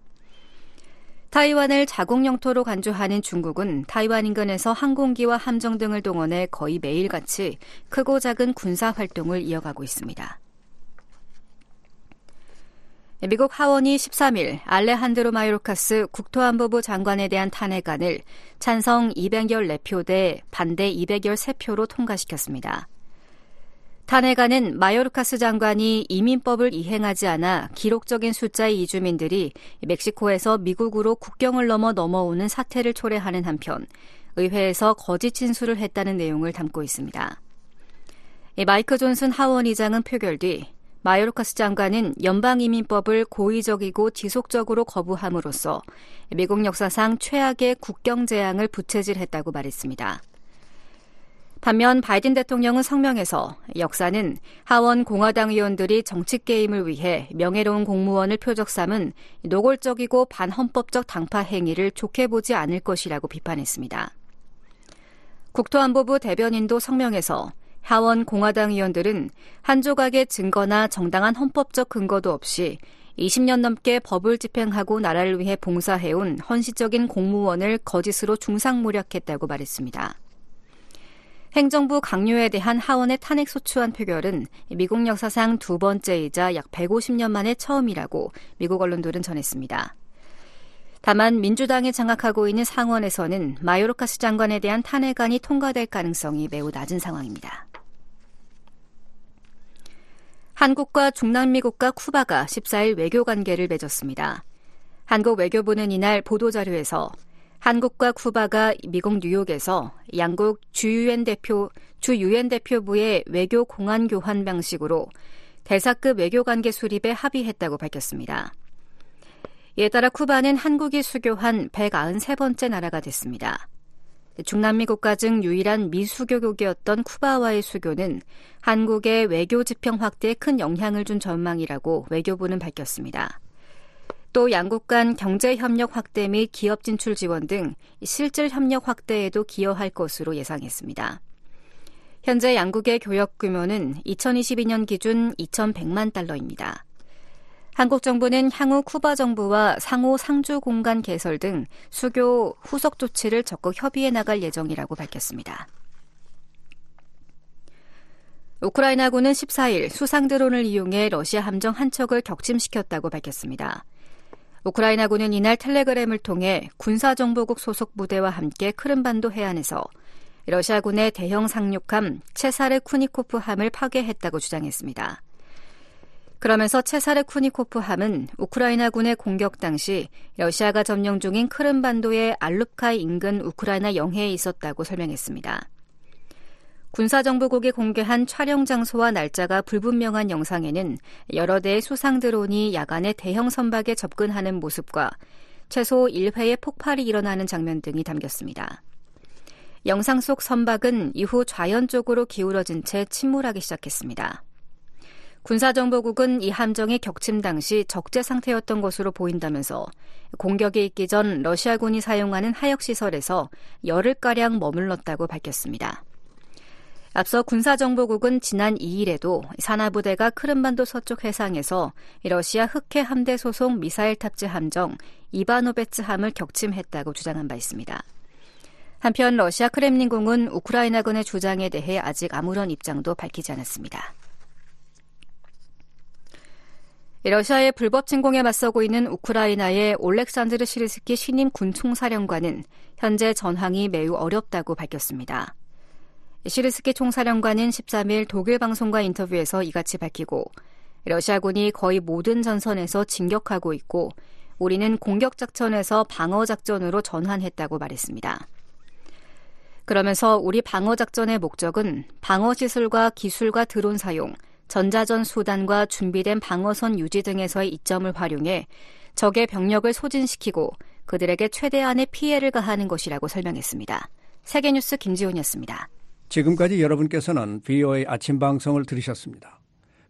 타이완을 자국 영토로 간주하는 중국은 타이완 인근에서 항공기와 함정 등을 동원해 거의 매일같이 크고 작은 군사 활동을 이어가고 있습니다. 미국 하원이 13일 알레한드로 마요르카스 국토안보부 장관에 대한 탄핵안을 찬성 200열 4표 대 반대 200열 3표로 통과시켰습니다. 탄핵안은 마요르카스 장관이 이민법을 이행하지 않아 기록적인 숫자의 이주민들이 멕시코에서 미국으로 국경을 넘어 넘어오는 사태를 초래하는 한편 의회에서 거짓 진술을 했다는 내용을 담고 있습니다. 마이크 존슨 하원 의장은 표결 뒤 마요르카스 장관은 연방이민법을 고의적이고 지속적으로 거부함으로써 미국 역사상 최악의 국경 재앙을 부채질했다고 말했습니다. 반면 바이든 대통령은 성명에서 역사는 하원 공화당 의원들이 정치 게임을 위해 명예로운 공무원을 표적 삼은 노골적이고 반헌법적 당파 행위를 좋게 보지 않을 것이라고 비판했습니다. 국토안보부 대변인도 성명에서 하원 공화당 의원들은 한 조각의 증거나 정당한 헌법적 근거도 없이 20년 넘게 법을 집행하고 나라를 위해 봉사해온 헌시적인 공무원을 거짓으로 중상모략했다고 말했습니다. 행정부 강요에 대한 하원의 탄핵 소추안 표결은 미국 역사상 두 번째이자 약 150년 만에 처음이라고 미국 언론들은 전했습니다. 다만 민주당이 장악하고 있는 상원에서는 마요르카스 장관에 대한 탄핵안이 통과될 가능성이 매우 낮은 상황입니다. 한국과 중남미 국가 쿠바가 14일 외교 관계를 맺었습니다. 한국 외교부는 이날 보도자료에서 한국과 쿠바가 미국 뉴욕에서 양국 주 유엔 대표 주 유엔 대표부의 외교 공안 교환 방식으로 대사급 외교 관계 수립에 합의했다고 밝혔습니다. 이에 따라 쿠바는 한국이 수교한 193번째 나라가 됐습니다. 중남미 국가 중 유일한 미수교국이었던 쿠바와의 수교는 한국의 외교 지평 확대에 큰 영향을 준 전망이라고 외교부는 밝혔습니다. 또 양국 간 경제 협력 확대 및 기업 진출 지원 등 실질 협력 확대에도 기여할 것으로 예상했습니다. 현재 양국의 교역 규모는 2022년 기준 2,100만 달러입니다. 한국 정부는 향후 쿠바 정부와 상호 상주 공간 개설 등 수교 후속 조치를 적극 협의해 나갈 예정이라고 밝혔습니다. 우크라이나군은 14일 수상 드론을 이용해 러시아 함정 한 척을 격침시켰다고 밝혔습니다. 우크라이나군은 이날 텔레그램을 통해 군사정보국 소속 부대와 함께 크름반도 해안에서 러시아군의 대형 상륙함 체사르 쿠니코프 함을 파괴했다고 주장했습니다. 그러면서 체사르 쿠니코프 함은 우크라이나군의 공격 당시 러시아가 점령 중인 크름반도의 알룹카이 인근 우크라이나 영해에 있었다고 설명했습니다. 군사정보국이 공개한 촬영 장소와 날짜가 불분명한 영상에는 여러 대의 수상 드론이 야간에 대형 선박에 접근하는 모습과 최소 1회의 폭발이 일어나는 장면 등이 담겼습니다. 영상 속 선박은 이후 좌연 쪽으로 기울어진 채 침몰하기 시작했습니다. 군사정보국은 이 함정의 격침 당시 적재 상태였던 것으로 보인다면서 공격에 있기 전 러시아군이 사용하는 하역시설에서 열흘가량 머물렀다고 밝혔습니다. 앞서 군사정보국은 지난 2일에도 산하부대가 크름반도 서쪽 해상에서 러시아 흑해 함대 소속 미사일 탑재 함정 이바노베츠 함을 격침했다고 주장한 바 있습니다. 한편 러시아 크렘린궁은 우크라이나군의 주장에 대해 아직 아무런 입장도 밝히지 않았습니다. 러시아의 불법 침공에 맞서고 있는 우크라이나의 올렉산드르 시르스키 신임 군총사령관은 현재 전황이 매우 어렵다고 밝혔습니다. 시르스키 총사령관은 13일 독일 방송과 인터뷰에서 이같이 밝히고 러시아군이 거의 모든 전선에서 진격하고 있고 우리는 공격 작전에서 방어 작전으로 전환했다고 말했습니다. 그러면서 우리 방어 작전의 목적은 방어 시설과 기술과 드론 사용, 전자전 수단과 준비된 방어선 유지 등에서의 이점을 활용해 적의 병력을 소진시키고 그들에게 최대한의 피해를 가하는 것이라고 설명했습니다. 세계뉴스 김지훈이었습니다. 지금까지 여러분께서는 VOA 아침 방송을 들으셨습니다.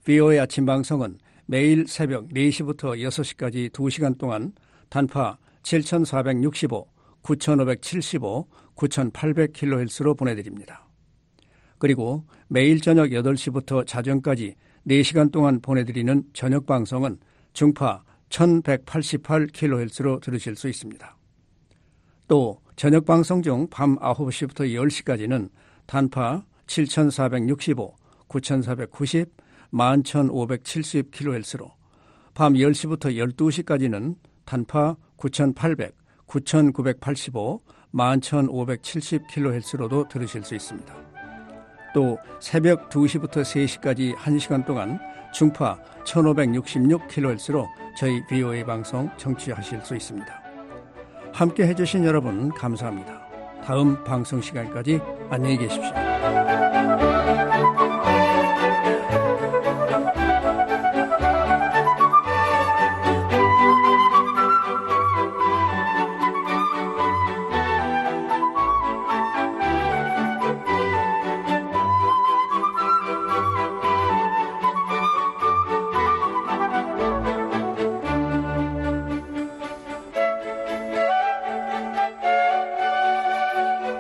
VOA 아침 방송은 매일 새벽 4시부터 6시까지 2시간 동안 단파 7465, 9575, 9800kHz로 보내드립니다. 그리고 매일 저녁 8시부터 자정까지 4시간 동안 보내드리는 저녁 방송은 중파 1188kHz로 들으실 수 있습니다. 또 저녁 방송 중 밤 9시부터 10시까지는 단파 7,465, 9,490, 11,570kHz로 밤 10시부터 12시까지는 단파 9,800, 9,985, 11,570kHz로도 들으실 수 있습니다. 또 새벽 2시부터 3시까지 1시간 동안 중파 1,566kHz로 저희 VOA 방송 청취하실 수 있습니다. 함께 해주신 여러분 감사합니다. 다음 방송 시간까지 안녕히 계십시오.